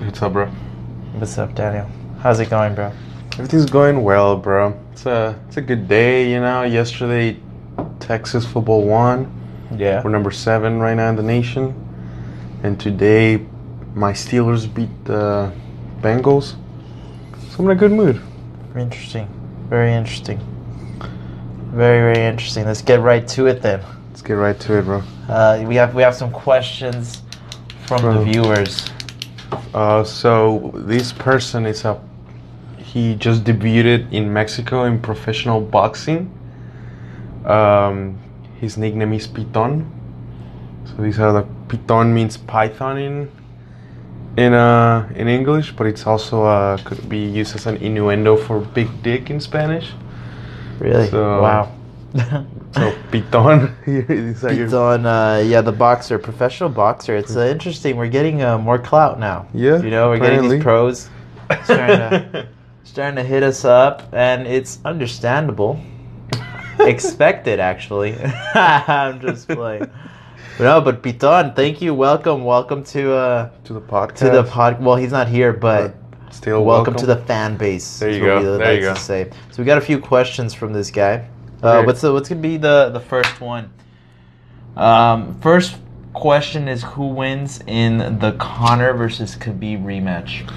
What's up, bro? What's up, Daniel? How's it going, bro? Everything's going well, bro. It's a it's a good day, you know. Yesterday, Texas football won. Yeah. We're number seven right now in the nation, and today, my Steelers beat the Bengals. So I'm in a good mood. Interesting. Very interesting. Very very interesting. Let's get right to it then. Let's get right to it, bro. Uh, we have we have some questions from the viewers. Uh, so this person is a he just debuted in Mexico in professional boxing. Um, his nickname is Piton. So these are the Piton means python in in uh in English, but it's also uh could be used as an innuendo for big dick in Spanish. Really? So- wow. So Piton, these are your- It's on, uh, yeah, the boxer, professional boxer. It's uh, interesting. We're getting uh, more clout now. Yeah, You know, we're getting these pros starting to, starting to hit us up, and it's understandable. Expected, actually. I'm just playing. No, but Piton, thank you. Welcome. Welcome to uh, to the podcast. to the pod. Well, he's not here, but. Still welcome, to the fan base. There you go, there like you go. say. So we got a few questions from this guy. Uh, what's the, what's gonna be the the first one? Um, first question is who wins in the Conor versus Khabib rematch?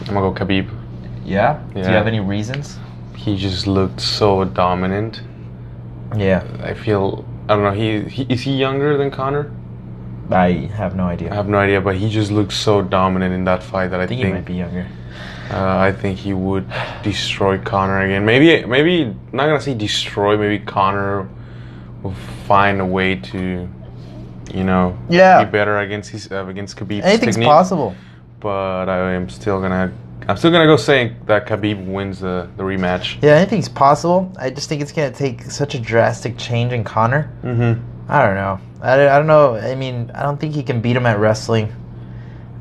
I'm gonna go Khabib. Yeah. Do you have any reasons? He just looked so dominant. Yeah. I feel I don't know. He, he is he younger than Conor? I have no idea. I have no idea, but he just looked so dominant in that fight that I, I think think, he might be younger. Uh, I think he would destroy Conor again. Maybe maybe not gonna say destroy. Maybe Conor will find a way to, you know, Yeah. be better against his uh, against Khabib's Anything's technique. possible. But I am still gonna I'm still gonna go saying that Khabib wins the the rematch. Yeah, anything's possible. I just think it's gonna take such a drastic change in Conor. Mm-hmm. I don't know. I, I don't know. I mean, I don't think he can beat him at wrestling.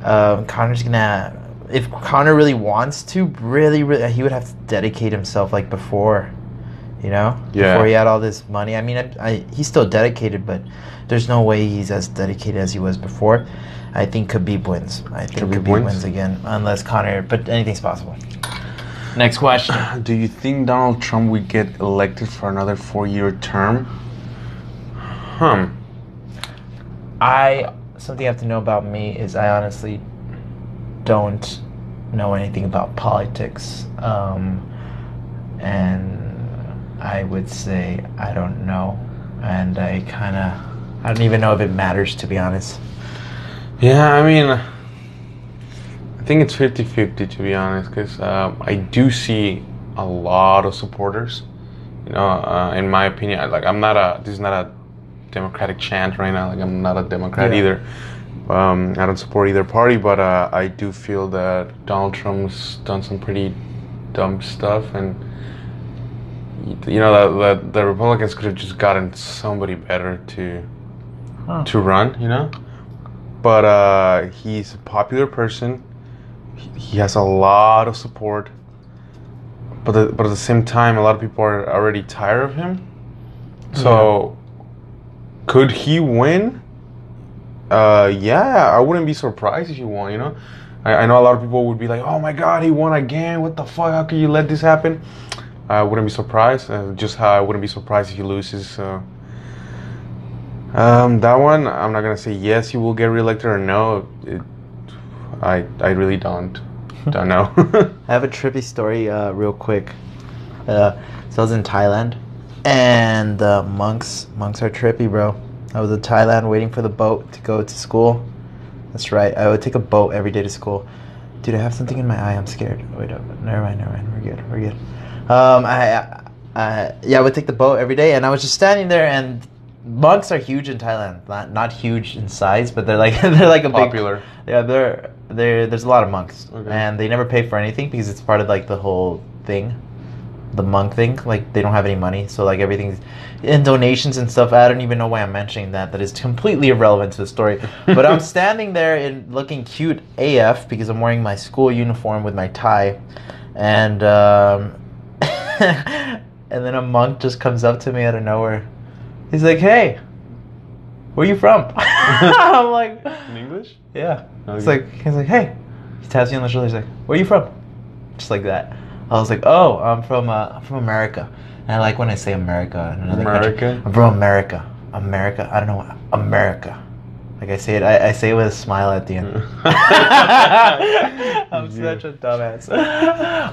Um, Conor's gonna. If Conor really wants to, really, really, he would have to dedicate himself like before. You know, Yeah. before he had all this money. I mean, I, I, he's still dedicated, but there's no way he's as dedicated as he was before. I think Khabib wins. I think Khabib Khabib, wins? wins? again, unless Conor. But anything's possible. Next question. Do you think Donald Trump would get elected for another four-year term? Hmm. I something you have to know about me is I honestly don't know anything about politics, um, and I would say I don't know, and I kind of I don't even know if it matters to be honest. Yeah, I mean, I think it's 50 50 to be honest, because um, I do see a lot of supporters. You know, uh, in my opinion, like I'm not a, this is not a Democratic chant right now. Like I'm not a Democrat Yeah. either. Um, I don't support either party, but uh, I do feel that Donald Trump's done some pretty dumb stuff, and you know that, that the Republicans could have just gotten somebody better to Huh. to run, you know. But uh, he's a popular person. He, he has a lot of support. But the, but at the same time, a lot of people are already tired of him. So, could he win? Uh, yeah, I wouldn't be surprised if he won. You know, I, I know a lot of people would be like, "Oh my God, he won again! What the fuck? How could you let this happen?" I wouldn't be surprised. Uh, just how I wouldn't be surprised if he loses. So. Um, that one, I'm not gonna say yes, he will get reelected or no. It, I, I really don't, don't know. I have a trippy story, uh, real quick. Uh, so I was in Thailand, and uh, monks monks are trippy, bro. I was in Thailand waiting for the boat to go to school. That's right. I would take a boat every day to school. Dude, I have something in my eye. I'm scared. Wait up. Never mind. Never mind. We're good. We're good. Um, I, I, yeah, I would take the boat every day, and I was just standing there, and monks are huge in Thailand. Not not huge in size, but they're like they're like a big Popular. yeah, there, there, there's a lot of monks, Okay. and they never pay for anything because it's part of like the whole thing, the monk thing. Like they don't have any money, so like everything's in donations and stuff. I don't even know why I'm mentioning that. That is completely irrelevant to the story. But I'm standing there and looking cute AF because I'm wearing my school uniform with my tie, and um, and then a monk just comes up to me out of nowhere. He's like, "Hey, where you from?" I'm like. In English? Yeah. It's Okay. like he's like, hey, He taps me on the shoulder. He's like, "Where are you from?" Just like that. I was like, "Oh, I'm from uh, I'm from America." And I like when I say America. in another. America? I'm from America. America. I don't know. what- America. Like I say it. I, I say it with a smile at the end. I'm such a dumbass.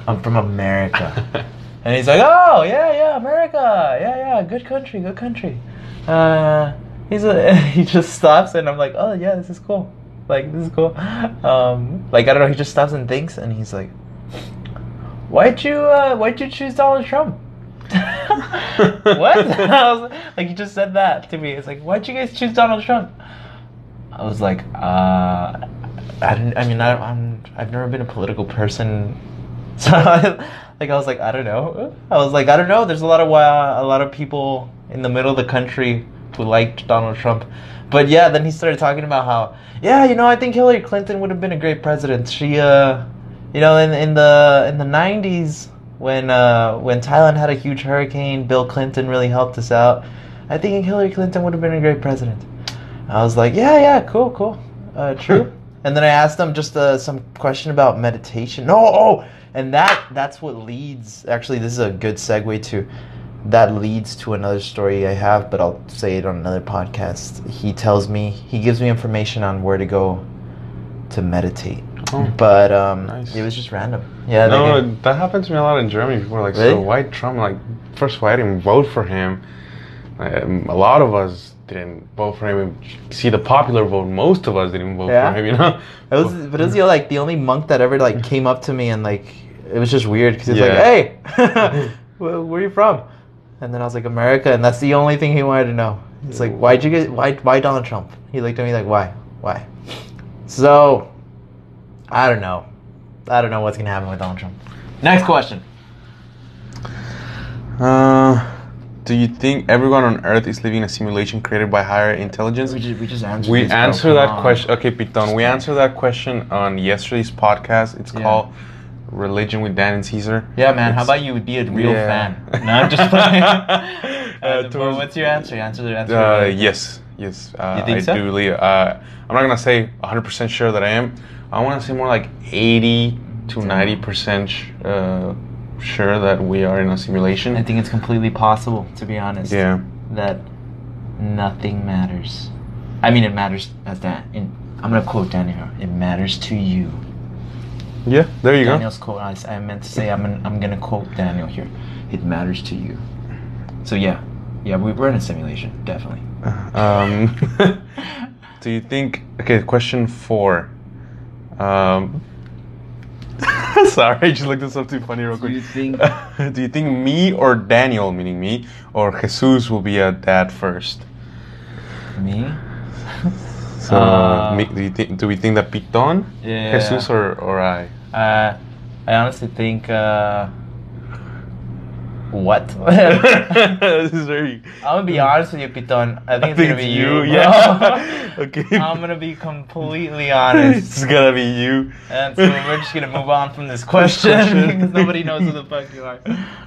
I'm from America. And he's like, "Oh yeah, yeah, America, yeah, yeah, good country, good country." Uh, he's a, he just stops, and I'm like, "Oh yeah, this is cool. Like this is cool." Um, like I don't know, he just stops and thinks, and he's like, "Why'd you uh, Why'd you choose Donald Trump?" what? I was, like you just said that to me. It's like, "Why'd you guys choose Donald Trump?" I was like, uh, I didn't. I mean, I, I'm. I've never been a political person, so I, like I was like, I don't know. I was like, I don't know. There's a lot of uh, a lot of people in the middle of the country who liked Donald Trump, but yeah. Then he started talking about how, yeah, you know, I think Hillary Clinton would have been a great president. She, uh, you know, in in the in the '90s when uh, when Thailand had a huge hurricane, Bill Clinton really helped us out. I think Hillary Clinton would have been a great president. I was like, yeah, yeah, cool, cool, uh, true. and then I asked him just uh, some question about meditation. No, oh, and that that's what leads. Actually, this is a good segue to that leads to another story I have, but I'll say it on another podcast. He tells me he gives me information on where to go to meditate. Oh. But um, Nice. it was just random. Yeah. no, gave- that happens to me a lot in Germany. People are like, Really? "So why Trump?" Like, first of all, I didn't vote for him. Um, a lot of us didn't vote for him. See the popular vote. Most of us didn't vote Yeah? for him. You know. It was, but it was the, like the only monk that ever like came up to me and like it was just weird because he was Yeah. like, "Hey, where, where are you from?" And then I was like, "America," and that's the only thing he wanted to know. It's like, "Why'd you get why why Donald Trump?" He looked at me like, "Why why?" So I don't know. I don't know what's gonna happen with Donald Trump. Next question. Uh, do you think everyone on Earth is living in a simulation created by higher intelligence? We just we just answered. We this, bro. answered Come that on. question. Okay, Piton, we answered that question on yesterday's podcast. It's Yeah. called Religion with Dan and Caesar. Yeah, man. How about you be a real Yeah. fan? No, I'm just playing. Uh, Uh, towards- what's your answer? Answer the answer. Uh, yes, yes. Uh, You think I so? do believe. Uh, I'm not gonna say 100% sure that I am. I want to say more like 80 to 90 percent uh, sure that we are in a simulation. I think it's completely possible, to be honest. yeah. That nothing matters. I mean, it matters as that. In, I'm gonna quote Daniel. here. It matters to you. Yeah. There you go. Daniel's quote. I, I meant to say I'm gonna, I'm gonna quote Daniel here. It matters to you. So yeah, yeah, we, we're in a simulation, definitely. go. Um, do you think? Okay. Question four. Um, sorry, I just looked at something funny real Do quick. you think- do you think me or Daniel, meaning me, or Jesus, will be a dad first? Me? So, Uh, me, do you think? Do we think that Piton, Yeah. Jesus, or or I? Uh, I honestly think. Uh, what? this is very. I'm gonna be honest with you, Piton. I think I it's think gonna be you. you. Yeah. okay. I'm gonna be completely honest. it's gonna be you. And so we're just gonna move on from this question because nobody knows who the fuck you are.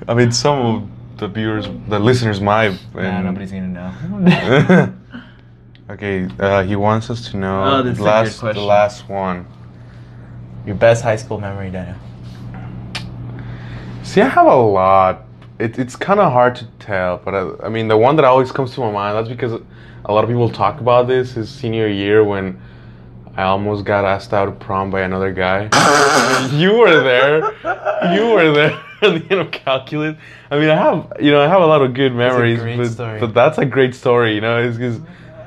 I mean, some of the viewers, the listeners might. Nah, nobody's gonna know. okay, uh, he wants us to know Oh, the last, the last one. Your best high school memory, Daniel. See, I have a lot. It, it's kind of hard to tell, but I, I mean, the one that always comes to my mind, that's because a lot of people talk about this, is senior year when I almost got asked out of prom by another guy. you were there. You were there at the end of calculus. I mean, I have, you know, I have a lot of good memories, but, but that's a great story, you know, it's because.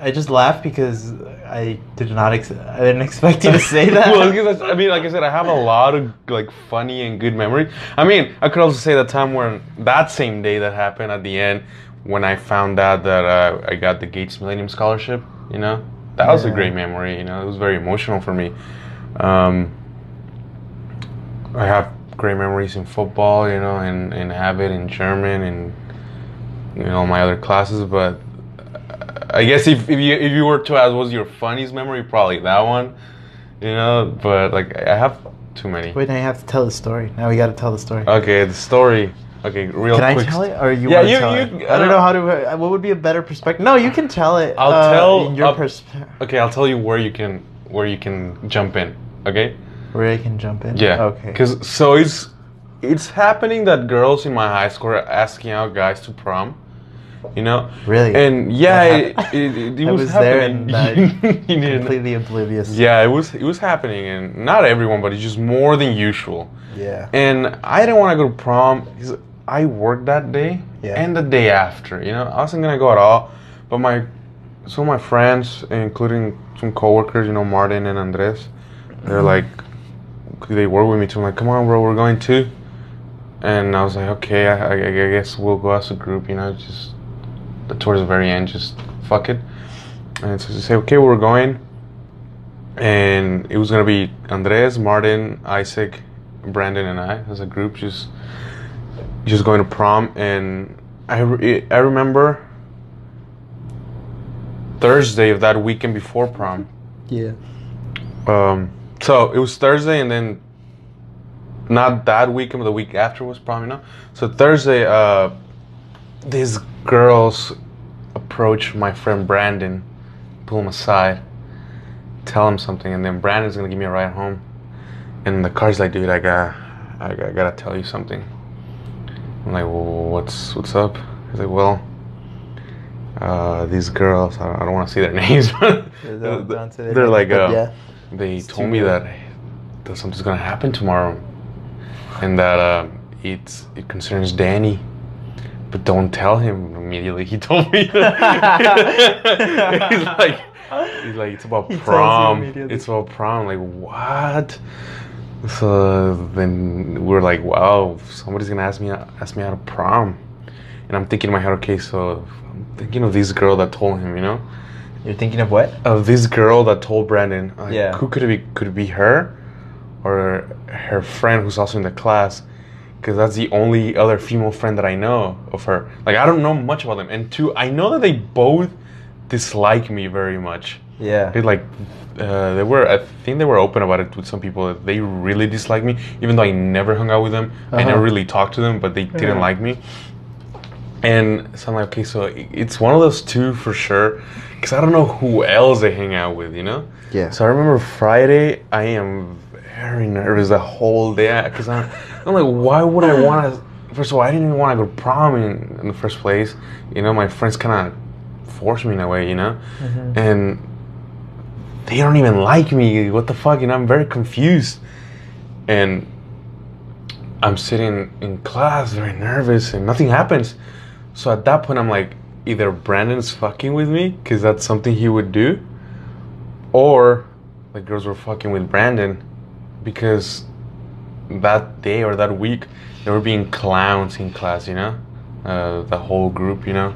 I just laughed because I did not. Ex- I didn't expect you to say that. well, because I mean, like I said, I have a lot of like funny and good memory. I mean, I could also say the time when that same day that happened at the end, when I found out that uh, I got the Gates Millennium Scholarship. You know, that was a great memory. You know, it was very emotional for me. Um, I have great memories in football. You know, and and Abbott in German and you know my other classes, but. I guess if, if you if you were to ask what's your funniest memory, probably that one. You know, but like I have too many. Wait, now you have to tell the story. Now we got to tell the story. Okay, the story. Okay, real can I tell it, or you Yeah, want to you- tell you- it? I don't uh, know how to. uh, What would be a better perspective? No, you can tell it. I'll uh, tell in your up- perspective. Okay, I'll tell you where you can where you can jump in. Okay. Where I can jump in. Yeah. Okay. Because so it's it's happening that girls in my high school are asking out guys to prom. You know. Really? And yeah, hap- it, it, it was, was there and happening. You didn't- completely oblivious. Yeah, it was it was happening, and not everyone, but it's just more than usual. Yeah. And I didn't want to go to prom because I worked that day Yeah. and the day after. You know, I wasn't gonna go at all. But my some of my friends, including some coworkers, you know, Martin and Andres, they're mm-hmm. like, they work with me too. I'm like, come on, bro, we're going too. And I was like, okay, I, I, I guess we'll go as a group. You know, just towards the very end, just fuck it. And so they say, okay, we're going. And it was gonna be Andres, Martin, Isaac, Brandon, and I as a group, just just going to prom. And I re- I remember Thursday of that weekend before prom. Yeah. Um, so it was Thursday, and then not that weekend, but the week after was prom, you know. So Thursday, uh, these girls approach my friend Brandon, pull him aside, tell him something, and then Brandon's gonna give me a ride home. And the car's like, dude, I got, I, got, I gotta tell you something. I'm like, well, what's what's up? He's like, well, uh, these girls, I don't, I don't want to say their names, but Don't- don't say their they're like, uh, yeah, they It's told me good. that, that something's gonna happen tomorrow, and that uh, it's it concerns Danny, but don't tell him immediately. He told me. he's like, he's like, it's about He prom. It's about prom. Like what? So then we're like, wow, somebody's gonna ask me ask me out of prom, and I'm thinking in my head, okay, so I'm thinking of this girl that told him, you know You're thinking of what? of this girl that told Brandon. Like, Yeah. Who could it be? Could it be her, or her friend who's also in the class? Because that's the only other female friend that I know of her. Like I don't know much about them. And two, I know that they both dislike me very much. Yeah. They like, uh, they were. I think they were open about it with some people. That they really dislike me, even though I never hung out with them. I Uh-huh. never really talked to them, but they didn't Yeah. like me. And so I'm like, okay, so it's one of those two for sure, because I don't know who else they hang out with, you know. Yeah. So I remember Friday, I am very nervous the whole day because I'm, I'm like, why would I want to? First of all, I didn't even want to go to prom in, in the first place. You know, my friends kind of forced me in a way, you know, Mhm. and they don't even like me. What the fuck? You know, I'm very confused, and I'm sitting in class, very nervous, and nothing happens. So at that point, I'm like, either Brandon's fucking with me because that's something he would do, or the girls were fucking with Brandon because that day or that week they were being clowns in class, you know, uh, the whole group, you know.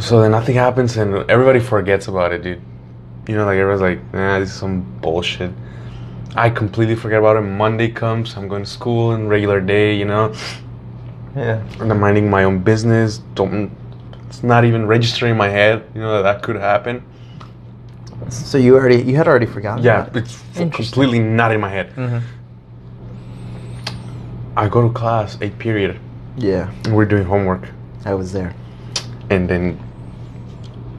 So then nothing happens and everybody forgets about it, dude. You know, like everyone's like, nah, this is some bullshit. I completely forget about it. Monday comes, I'm going to school and regular day, you know, Yeah. and I'm minding my own business. Don't, it's not even registering in my head, you know, that that could happen. So you already you had already forgotten. Yeah, about it. it's completely not in my head. Mhm. I go to class, eight period, Yeah. and we're doing homework. I was there. And then,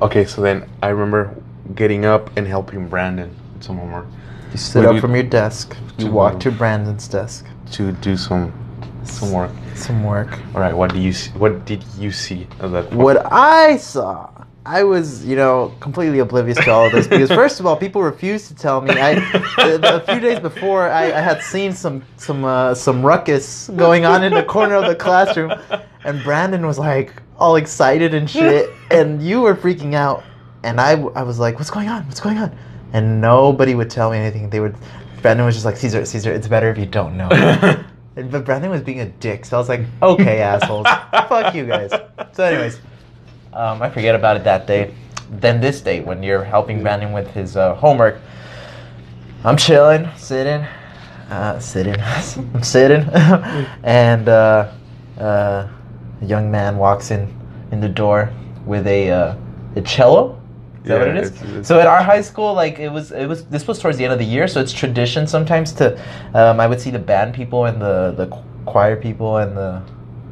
okay, so then I remember getting up and helping Brandon with some homework You stood We up from your desk. You to- walked to Brandon's desk. to do some some work. Some work. All right, what do you see, what did you see of that? What I saw, I was, you know, completely oblivious to all of this because first of all, people refused to tell me. I, the, the- a few days before, I, I had seen some some uh, some ruckus going on in the corner of the classroom, and Brandon was like all excited and shit, and you were freaking out, and I, I was like, what's going on? What's going on? And nobody would tell me anything. They would. Brandon was just like, Caesar, Caesar, it's better if you don't know. But Brandon was being a dick, so I was like, okay, assholes. Fuck you guys. So, anyways, um, I forget about it that day. Then this day, when you're helping Brandon with his uh, homework, I'm chilling, sitting, uh, sitting, I'm sitting, and uh, uh, a young man walks in in the door with a uh, a cello. Is that what it is? it's- it's- so at our high school, like it was, it was. This was towards the end of the year, so it's tradition sometimes to. Um, I would see the band people and the the choir people and the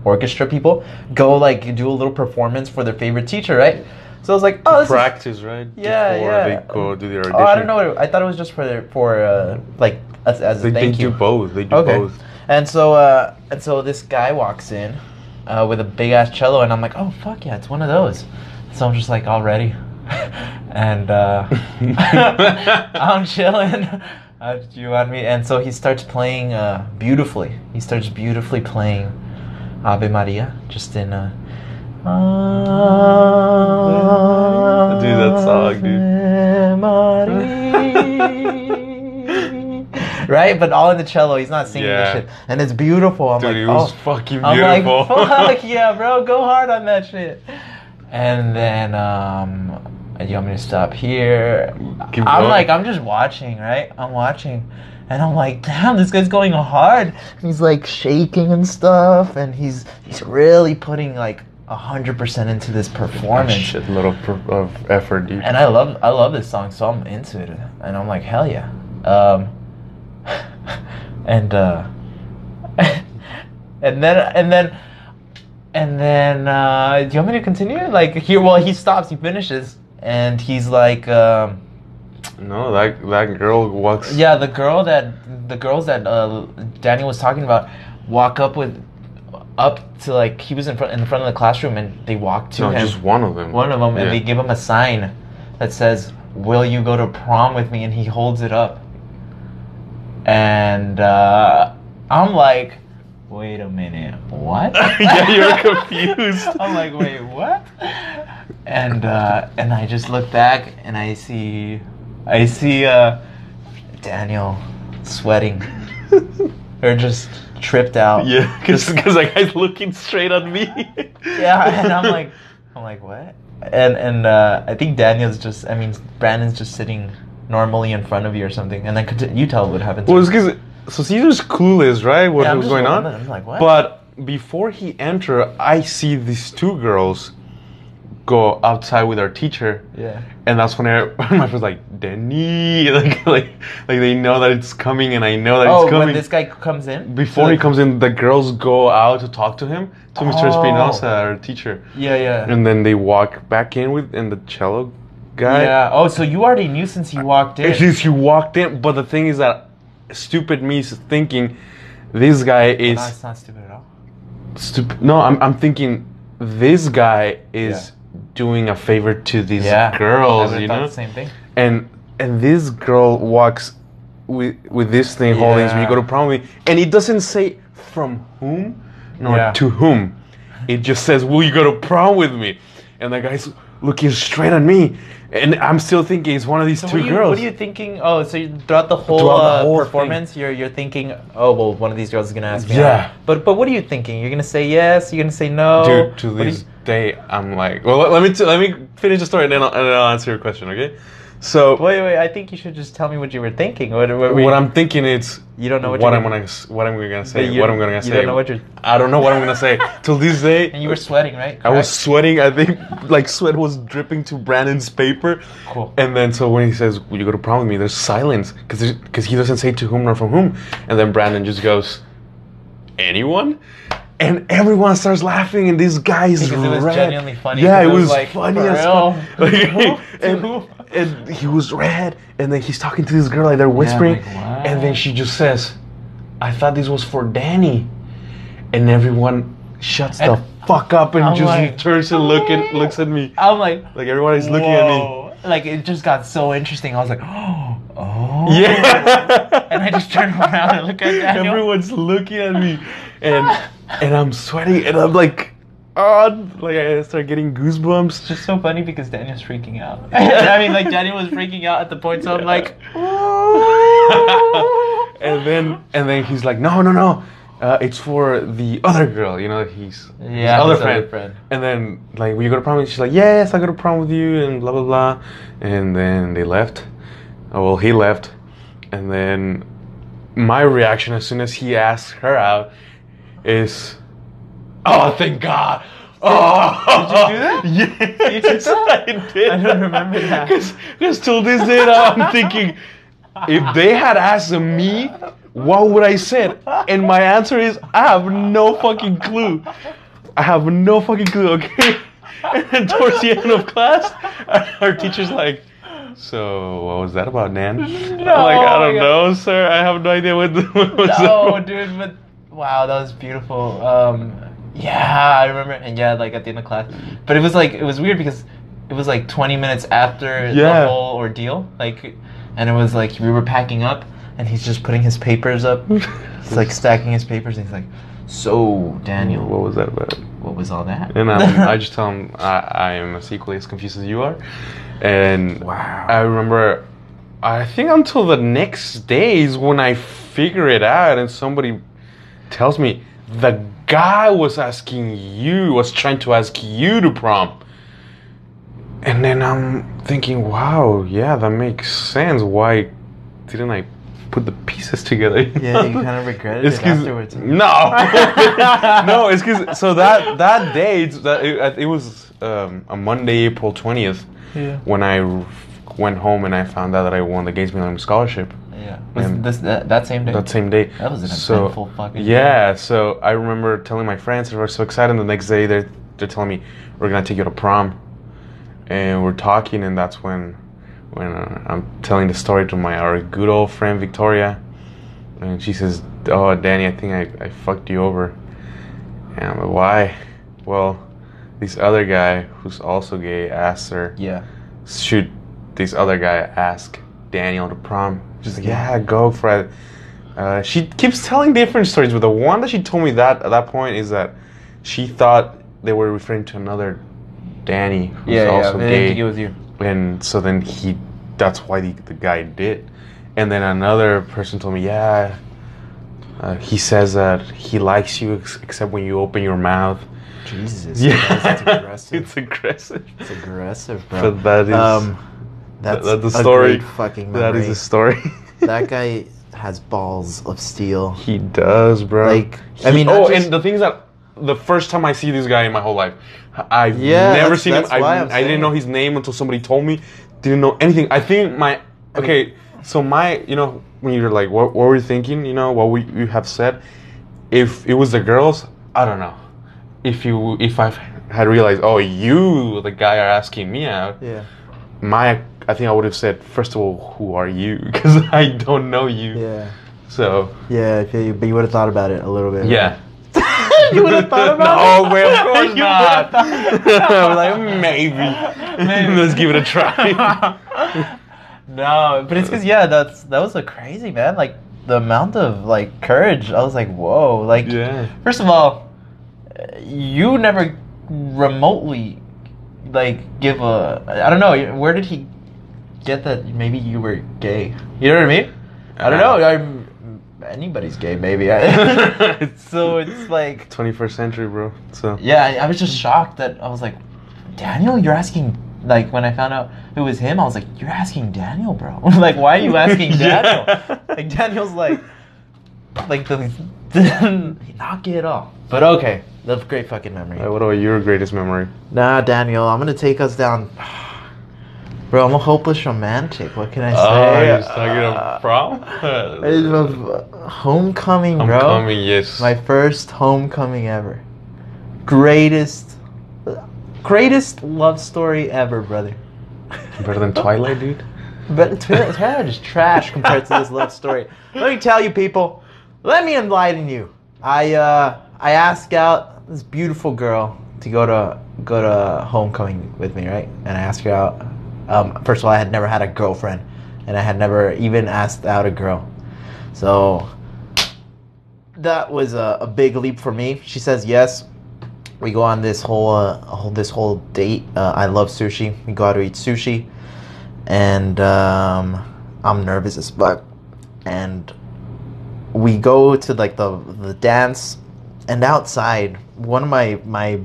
orchestra people go like do a little performance for their favorite teacher, right? So I was like, oh, this is Practice, right? Yeah, Before yeah. they go do the audition. Oh, I don't know. I thought it was just for their, for uh, like as, as They, a they do both. They do Okay. both. And so uh, and so this guy walks in uh, with a big ass cello, and I'm like, oh fuck yeah, it's one of those. So I'm just like all ready, and uh, I'm chilling. Uh, do you want me? And so he starts playing uh, beautifully. He starts beautifully playing Ave Maria, just in. Uh, Dude, that song, dude. right, but all in the cello. He's not singing Yeah. this shit, and it's beautiful. I'm Dude, like, it was oh. fucking I'm beautiful. like, fuck yeah, bro, go hard on that shit. And then, um, you want me to stop here? Keep I'm going. like, I'm just watching, right? I'm watching. And I'm like, damn, this guy's going hard. He's like shaking and stuff, and he's he's really putting like hundred percent into this performance. Shitload of, pr- of effort, dude. And I love I love this song, so I'm into it, and I'm like, hell yeah. Um, and uh, and then and then and then uh, do you want me to continue? Like here, well, he stops, he finishes, and he's like, um, no, that that girl walks. yeah, the girl that the girls that uh, Daniel was talking about walk up with up to like he was in front in front of the classroom, and they walk to him. No, him. just one of them. one of them, and they give him a sign that says, "Will you go to prom with me?" And he holds it up, and uh, I'm like, "Wait a minute, what?" Yeah, you're confused. I'm like, "Wait, what?" And uh, and I just look back, and I see, I see uh, Daniel sweating or just tripped out. Yeah, because that guy's looking straight at me. yeah, and I'm like, I'm like, what? And and uh, I think Daniel's just, I mean, Brandon's just sitting normally in front of you or something, and then conti- you tell what happened. well, it's because so Caesar's clueless, right? What Yeah, was going on? I'm like, what? But before he enter, I see these two girls go outside with our teacher, yeah, and that's when I, my friend's like, "Danny," like like like they know that it's coming, and I know that oh, it's coming. when this guy comes in before So, he like- comes in, the girls go out to talk to him, to Mr. Oh. Espinosa, our teacher, Yeah, yeah, and then they walk back in with and the cello guy. yeah. Oh, so you already knew since he walked in. Just he walked in, but the thing is that stupid me is thinking this guy is no, it's not stupid at all. stupid. No, I'm I'm thinking this guy is Yeah. Doing a favor to these Yeah, girls, you know. the same thing. And and this girl walks with with this thing holding. So you go to prom with, me, and it doesn't say from whom nor Yeah. to whom. It just says, "Will you go to prom with me?" And the guy's looking straight at me, and I'm still thinking it's one of these So two what you, girls. what are you thinking? Oh, so you, throughout the whole, Throughout the uh, whole performance, you're you're thinking, oh well, one of these girls is gonna ask me. Yeah. out. But but what are you thinking? You're gonna say yes. You're gonna say no. Dude, to What do you- this day, I'm like, well, let- let me t- let me finish the story, and then I'll, and then I'll answer your question, okay? So Wait, wait. I think you should just tell me what you were thinking. What, what, were what you- I'm thinking is You don't know what what you're I'm gonna- what I'm gonna say, you- what I'm gonna you say. don't know what you're- I don't know what I'm gonna say till this day. And you were sweating, right? I was sweating. I think like sweat was dripping to Brandon's paper. Cool. And then so when he says, "Will you go to prom with me?" There's silence because because he doesn't say to whom nor from whom, and then Brandon just goes, "Anyone?" And everyone starts laughing, and this guy is Because it was red. genuinely funny, Yeah, it was was like, funny as fuck. Like, and, and he was red, and then he's talking to this girl like they're whispering, like, what? and then she just says, "I thought this was for Danny," and everyone shuts And- the fuck up and I'm just like, turns and look at looks at me I'm like, like everybody's looking at me. Like it just got so interesting. I was like, oh, oh. Yeah. And I just turned around and looked at Daniel. Everyone's looking at me, and and I'm sweating, and I'm like, oh, like I start getting goosebumps. It's just so funny because Daniel's freaking out. I mean, like Daniel was freaking out at the point, so I'm like, and then and then he's like, no, no, no. Uh, it's for the other girl, you know. He's his Yeah, other his friend. other friend. And then like, will you go to prom? me?" She's like, yes, I go to prom with you, and blah blah blah. And then they left. Oh well, he left, and then my reaction as soon as he asked her out is, oh, thank God. Oh, Did you do that? Yeah, You did that? I did. I don't remember that. Because till this day, now I'm thinking, if they had asked me, what would I said? And my answer is, I have no fucking clue. I have no fucking clue. Okay. and then towards the end of class, our teacher's like, "So what was that about, Nan? No, I'm like, "I don't God. know, sir. I have no idea what, what was no, up." dude, but wow, that was beautiful. Um, yeah, I remember, and yeah, like at the end of class, but it was like it was weird because it was like 20 minutes after Yeah. the whole ordeal, like, and it was like we were packing up, and he's just putting his papers up. He's like stacking his papers, and he's like, "So, Daniel, What was that about? what was all that?" And um, I just tell him I, I am as equally as confused as you are. And Wow. I remember, I think until the next days when I figure it out, and somebody tells me the guy was asking you, was trying to ask you to prom. And then I'm thinking, wow, yeah, that makes sense. Why didn't I put the pieces together? yeah, you kind of regretted It's it afterwards. No, no, it's because so that that date that it, it was um, a Monday, April twentieth, Yeah. when I went home and I found out that I won the Gates Millennium Scholarship Yeah. Was And- this that, that same day? that same day. That was an so, eventful fucking day. Yeah, so I remember telling my friends, they were so excited. And The next day, they're they're telling me we're gonna take you to prom, and we're talking, and that's when when uh, I'm telling the story to my our good old friend Victoria, and she says, "Oh, Danny, I think I, I fucked you over." And I'm like, "Why?" Well, this other guy who's also gay asked her, Yeah. should this other guy ask Daniel to prom? She's like, yeah, go for it. Uh, she keeps telling different stories, but the one that she told me that at that point is that she thought they were referring to another Danny who's Yeah, yeah. also didn't gay, it was you. and so then he, that's why the, the guy did. And then another person told me, yeah, uh, he says that he likes you ex- except when you open your mouth. Jesus. Yeah, That's aggressive. it's aggressive. It's aggressive, bro. But that is um, that's that- that's the a story. great fucking that memory. is the story. that guy has balls of steel. He does, bro. Like, I mean, oh, just- and the thing is that the first time I see this guy in my whole life, I've Yeah, never seen him. I, I didn't know his name until somebody told me. Didn't know anything. I think my okay. So my, you know, when you're like, what, what were you thinking? You know, what we you have said. If it was the girls, I don't know. If you, if I had realized, oh, you, the guy, are asking me out. Yeah. My, I think I would have said, first of all, who are you? Because I don't know you. Yeah. So Yeah, you, but you would have thought about it a little bit. right? yeah. you would have thought about it. No way, of course not. I was like, maybe. Maybe. Let's give it a try. no, but it's because yeah, that's that was a crazy man. Like the amount of like courage, I was like, whoa. Like, yeah. first of all, you never remotely like give a. I don't know. Where did he get that? Maybe you were gay. You know what I mean? I don't know. I'm anybody's gay. Maybe. so it's like 21st century, bro. So yeah, I, I was just shocked that I was like, Daniel, you're asking. Like when I found out it was him, I was like, "You're asking Daniel, bro. like, why are you asking Daniel? Yeah. Like Daniel's like, like the knock it off." But okay, that's great fucking memory. What about your greatest memory? Nah, Daniel, I'm gonna take us down. Bro, I'm a hopeless romantic. What can I say? Oh, you're talking Uh, of prom? it's a- homecoming, bro. Homecoming, yes. My first homecoming ever. Greatest, greatest love story ever, brother. Better than Twilight, dude? But Twilight Twilight is trash compared to this love story. Let me tell you, people. Let me enlighten you. I uh, I asked out this beautiful girl to go to go to homecoming with me, right? And I asked her out. Um, first of all, I had never had a girlfriend, and I had never even asked out a girl. So that was a, a big leap for me. She says yes. We go on this whole uh, whole this whole date. Uh, I love sushi. We go out to eat sushi, and um, I'm nervous as fuck. And we go to like the the dance, and outside, one of my my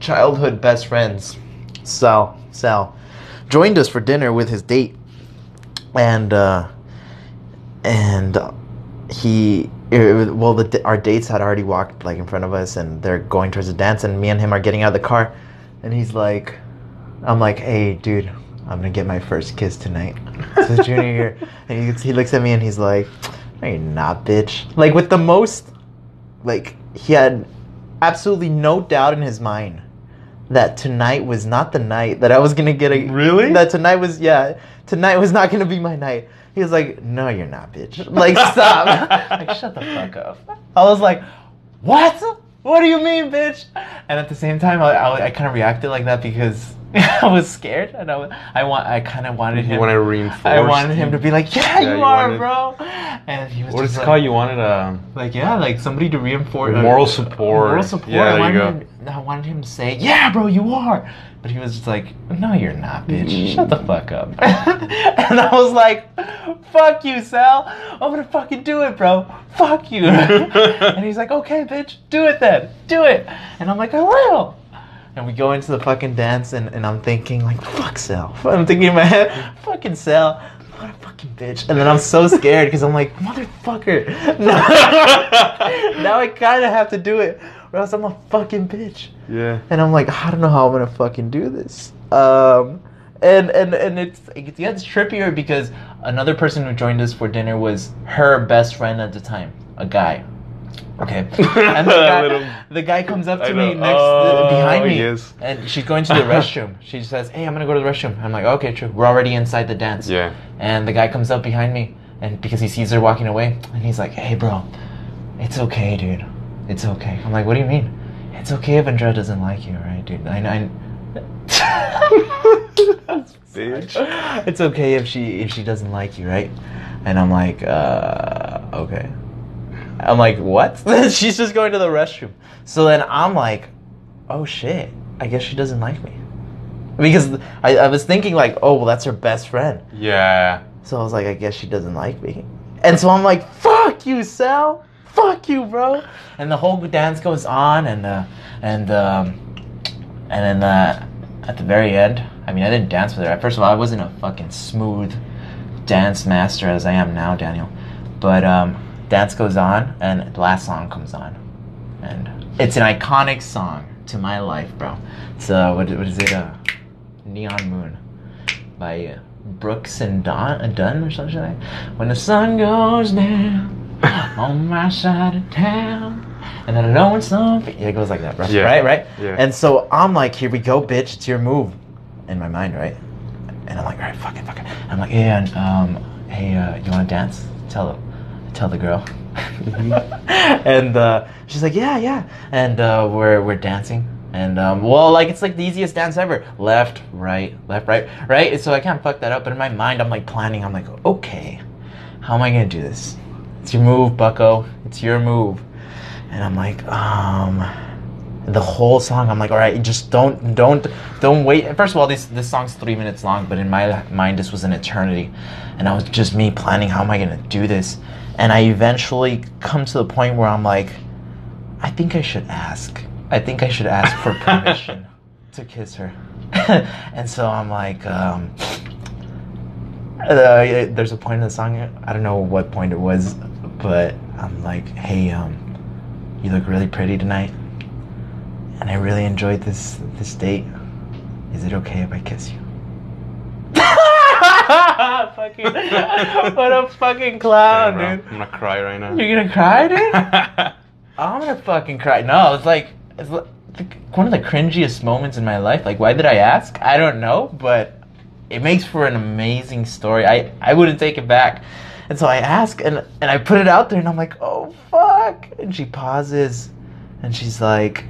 childhood best friends, Sal Sal, joined us for dinner with his date, and uh, and he it well the our dates had already walked like in front of us and they're going towards the dance and me and him are getting out of the car. And he's like i'm like hey dude i'm gonna get my first kiss tonight. It's his junior year. And he, he looks at me and he's like no you're not bitch. Like with the most like he had absolutely no doubt in his mind that tonight was not the night that I was gonna get a Really? that tonight was yeah tonight was not gonna be my night. He was like, "No, you're not, bitch. Like, stop. like, shut the fuck up." I was like, "What? What do you mean, bitch?" And at the same time, I, I, I kind of reacted like that because I was scared, and I, was, I want I kind of wanted him. You want to reinforce. I wanted him to be like, "Yeah, Yeah, you, you are, wanted- bro." And he was What is just it called? You wanted a. like yeah, like somebody to reinforce Moral support. Moral support. Yeah, there you go. him. I wanted him to say, "Yeah, bro, you are," but he was just like, "No, you're not, bitch. Mm. Shut the fuck up." and I was like, "Fuck you, Sal. I'm gonna fucking do it, bro. Fuck you." and he's like, "Okay, bitch, do it then. Do it." And I'm like, "I will." And we go into the fucking dance, and, and I'm thinking like, "Fuck Sal." I'm thinking in my head, "Fucking Sal." What a fucking bitch. And then I'm so scared because I'm like, motherfucker. now I kind of have to do it, or else I'm a fucking bitch. Yeah. And I'm like, I don't know how I'm gonna fucking do this. Um, and and and it's it gets trippier because another person who joined us for dinner was her best friend at the time, a guy. Okay, and the guy, the guy comes up to me next Oh, behind me, yes. and she's going to the restroom. She says, "Hey, I'm gonna go to the restroom." I'm like, "Okay, true. We're already inside the dance." Yeah. And the guy comes up behind me, and because he sees her walking away, and he's like, "Hey, bro, it's okay, dude. It's okay." I'm like, "What do you mean?" It's okay if Andrea doesn't like you, right, dude? I, I... Bitch. It's okay if she if she doesn't like you, right? And I'm like, uh, okay. I'm like, what? She's just going to the restroom. So then I'm like, oh shit. I guess she doesn't like me. Because I, I was thinking like, oh well, that's her best friend. Yeah. So I was like, I guess she doesn't like me. And so I'm like, fuck you, Sal. Fuck you, bro. And the whole dance goes on, and uh, and um, and then uh, at the very end, I mean, I didn't dance with her. First of all, I wasn't a fucking smooth dance master as I am now, Daniel. But um, dance goes on, and the last song comes on, and it's an iconic song to my life, bro. So what, what is it? Uh, Neon Moon by Brooks and Don, Dunn or something like that. When the sun goes down on my side of town. And then I know when something. Yeah, it goes like that, bro. Yeah. Right, right? Yeah. And so I'm like, here we go, bitch. It's your move. In my mind, right? And I'm like, all right, fuck it, fuck it. I'm like, hey, and, um, hey, uh, you want to dance? Tell the, tell the girl. and uh, she's like, yeah, yeah. And uh, we're we're dancing. And um, well, like it's like the easiest dance ever. Left, right, left, right, right. So I can't fuck that up. But in my mind, I'm like planning. I'm like, okay, how am I gonna do this? It's your move, Bucko. It's your move. And I'm like, um, the whole song. I'm like, all right, just don't, don't, don't wait. First of all, this this song's three minutes long, but in my mind, this was an eternity, and I was just me planning how am I gonna do this. And I eventually come to the point where I'm like, I think I should ask. I think I should ask for permission to kiss her. and so I'm like, um, uh, there's a point in the song. I don't know what point it was, but I'm like, hey, um, you look really pretty tonight, and I really enjoyed this this date. Is it okay if I kiss you? fucking, what a fucking clown, Yeah, dude. I'm gonna cry right now. You're gonna cry, dude? I'm gonna fucking cry. No, it's like it's like one of the cringiest moments in my life. Like, why did I ask? I don't know, but it makes for an amazing story. I I wouldn't take it back. And so I ask, and and I put it out there, and I'm like, oh fuck. And she pauses, and she's like,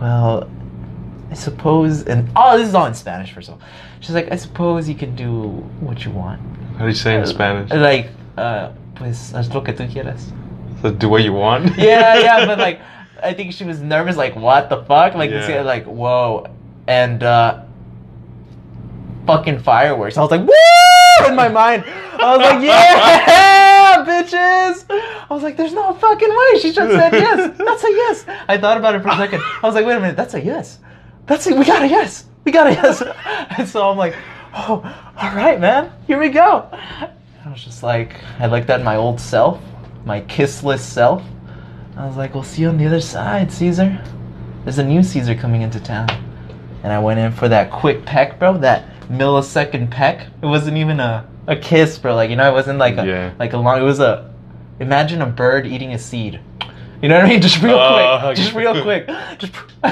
well, I suppose. And oh, this is all in Spanish, first of all. She's like, I suppose you can do what you want. How do you say in Spanish? Like, uh, pues haz lo que tú quieras. So do what you want. yeah, yeah, but like, I think she was nervous. Like, what the fuck? Like, yeah. like, whoa, and uh, fucking fireworks. I was like, woo! In my mind, I was like, yeah, bitches. I was like, there's no fucking way. She just said yes. That's a yes. I thought about it for a second. I was like, wait a minute, that's a yes. That's it. we got a yes. We got a yes. And so I'm like, oh, all right, man. Here we go. I was just like, I looked at my old self, my kissless self. I was like, we'll see you on the other side, Caesar. There's a new Caesar coming into town. And I went in for that quick peck, bro. That millisecond peck. It wasn't even a, a kiss, bro. Like, you know, it wasn't like a Yeah. like a long it was a imagine a bird eating a seed. You know what I mean? Just real Oh, quick. Just real quick. Oh, Just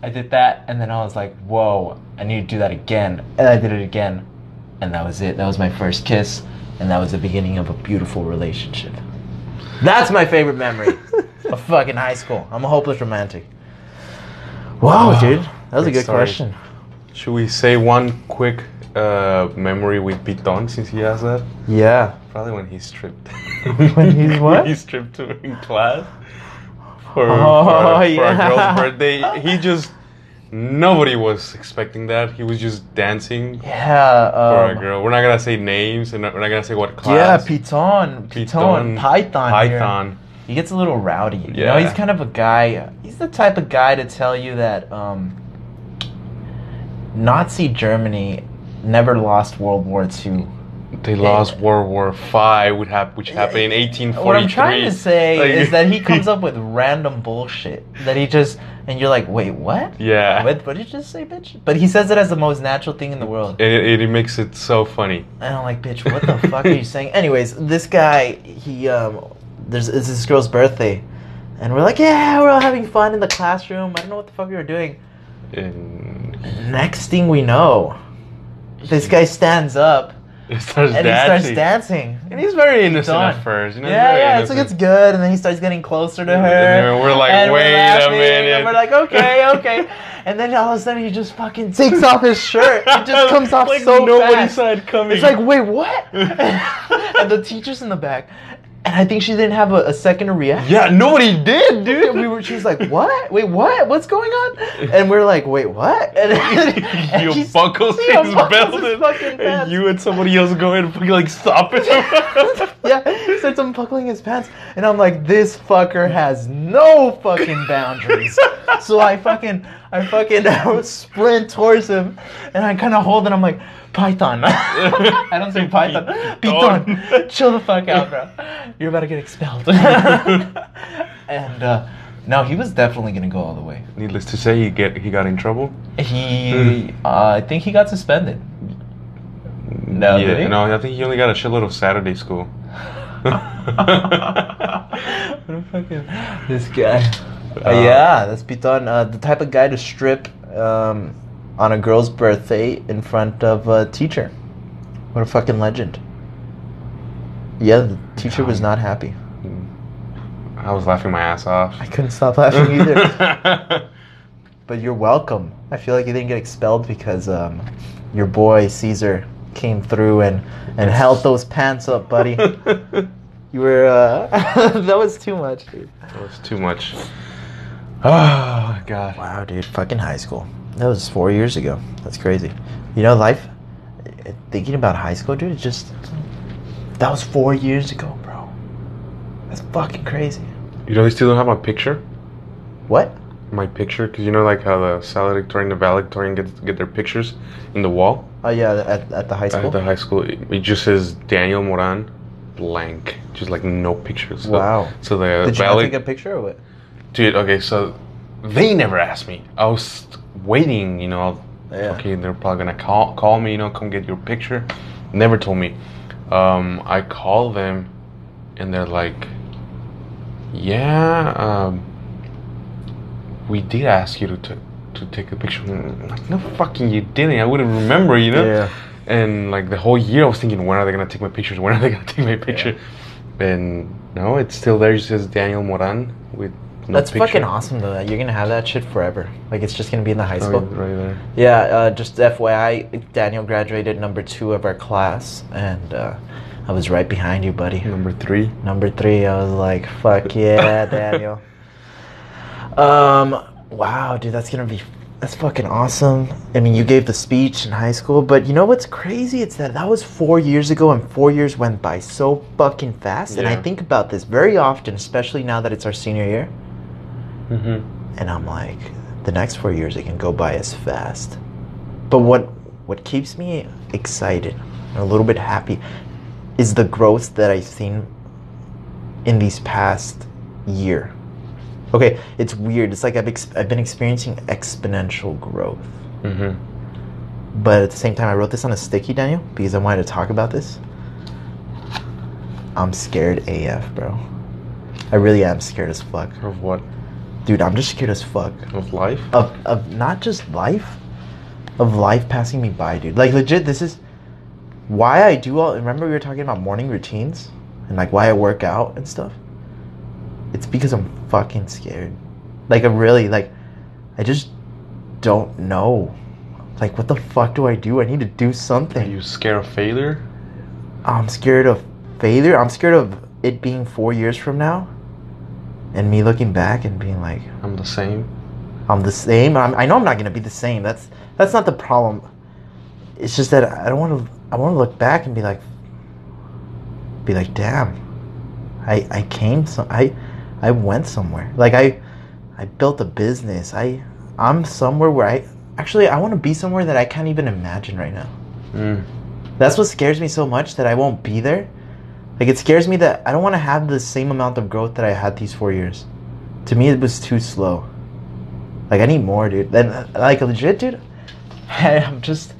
I did that, and then I was like, whoa, I need to do that again. And I did it again. And that was it. That was my first kiss, and that was the beginning of a beautiful relationship. That's my favorite memory of fucking high school. I'm a hopeless romantic. Wow, Oh, dude. That was a good story. question. Should we say one quick uh, memory with Piton since he has that? Yeah. Probably when he stripped. When he's what? he stripped to in class for, Oh, for, for yeah. a girl's birthday. He just nobody was expecting that. He was just dancing Yeah. for Um, a girl. We're not gonna say names, and we're not gonna say what yeah, class. Piton. Piton. Piton. Python. here. Python. He gets a little rowdy. You know, Yeah. he's kind of a guy. He's the type of guy to tell you that um, Nazi Germany never lost World War II. They lost World War Five, which, hap- which happened in 1843. What I'm trying to say Like- is that he comes up with random bullshit that he just and you're like, wait, what? Yeah. What, what did you just say, bitch? But he says it as the most natural thing in the world. It, it, it makes it so funny. And I'm like, bitch, what the fuck are you saying? Anyways, this guy, he, um, there's it's this girl's birthday, and we're like, yeah, we're all having fun in the classroom. I don't know what the fuck we were doing. And Next thing we know, this guy stands up it starts and dancing. he starts dancing. And he's very innocent Done. at first. You know, yeah, he's yeah, it's like it's good, and then he starts getting closer to her. And we're like, and wait a laughing, minute. And we're like, okay, okay. And then all of a sudden he just fucking takes off his shirt. It just comes off like so nobody fast. saw it coming. It's like, wait, what? and the teacher's in the back, and I think she didn't have a, a second to react. yeah, nobody did, dude. We were, she was like, "What? Wait, what? What's going on?" And we're like, "Wait, what?" And, and you he's- buckles his belt and, and you and somebody else go in and fucking like stop it. yeah, he starts unbuckling his pants, and I'm like, "This fucker has no fucking boundaries." so I fucking, I fucking sprint towards him, and I kind of hold it. I'm like, "Python." I don't say Python. Python. Python. Chill the fuck out, bro. You're about to get expelled. and uh, no, he was definitely gonna go all the way. Needless to say, he get he got in trouble. He, uh, I think he got suspended. No, yeah, did he? no, I think he only got a shitload of Saturday school. what a fucking this guy. Uh, yeah, that's Piton. Uh, the type of guy to strip um, on a girl's birthday in front of a teacher. What a fucking legend. Yeah, the teacher was not happy. I was laughing my ass off. I couldn't stop laughing either. but you're welcome. I feel like you didn't get expelled because um, your boy Caesar came through and, and held those pants up, buddy. You were uh, that was too much, dude. That was too much. Oh God. Wow, dude, fucking high school. That was four years ago. That's crazy. You know, life. eh, Thinking about high school, dude, it's just that was four years ago, bro. That's fucking crazy. You know, they still don't have my picture. What? My picture, because you know, like how the valedictorian, the valedictorian get get their pictures in the wall Oh yeah, at, at the high school. at the high school. It, it just says Daniel Moran, blank, just like no pictures. So, Wow. So the Did you not valed- take a picture of it? Dude. Okay, so they never asked me. I was waiting. You know, Yeah. okay, they're probably gonna call call me. You know, come get your picture. Never told me. Um, I call them, and they're like, "Yeah, um, we did ask you to t- to take a picture." I'm like, no, fucking, you didn't. I wouldn't remember. You know. Yeah. And like the whole year, I was thinking, when are they gonna take my pictures? When are they gonna take my picture? And no, it's still there. It says Daniel Moran with no That's picture. fucking awesome though. that You're gonna have that shit forever. Like it's just gonna be in the high Oh, school. right there. Yeah, uh, just FYI, Daniel graduated number two of our class, and uh, I was right behind you, buddy. Number three. Number three, I was like, "Fuck yeah, Daniel." Um, wow, dude, that's gonna be that's fucking awesome. I mean, you gave the speech in high school, but you know what's crazy? It's that that was four years ago, and four years went by so fucking fast. And I think about this very often, especially now that it's our senior year. Mm-hmm. And I'm like, the next four years it can go by as fast. But what what keeps me excited and a little bit happy is the growth that I've seen in these past year. Okay, it's weird. It's like I've ex- I've been experiencing exponential growth. Mm-hmm. But at the same time, I wrote this on a sticky, Daniel, because I wanted to talk about this. I'm scared AF, bro. I really am scared as fuck Of what? Dude, I'm just scared as fuck Of life? of of not just life, of life passing me by, dude. Like legit, this is why I do all. Remember we were talking about morning routines and like why I work out and stuff. It's because I'm fucking scared. Like I'm really like, I just don't know. Like what the fuck do I do? I need to do Are something. you scared of failure? I'm scared of failure. I'm scared of it being four years from now, and me looking back and being like, I'm the same. I'm the same. I'm, I know I'm not gonna be the same. That's that's not the problem. It's just that I don't want to. I want to look back and be like, be like, damn, I I came. I I went somewhere. Like I I built a business. I I'm somewhere where I actually I want to be somewhere that I can't even imagine right now. Mm. That's what scares me so much that I won't be there. Like it scares me that I don't want to have the same amount of growth that I had these four years. To me, it was too slow. Like I need more, dude. Then, uh, like legit, dude. I'm just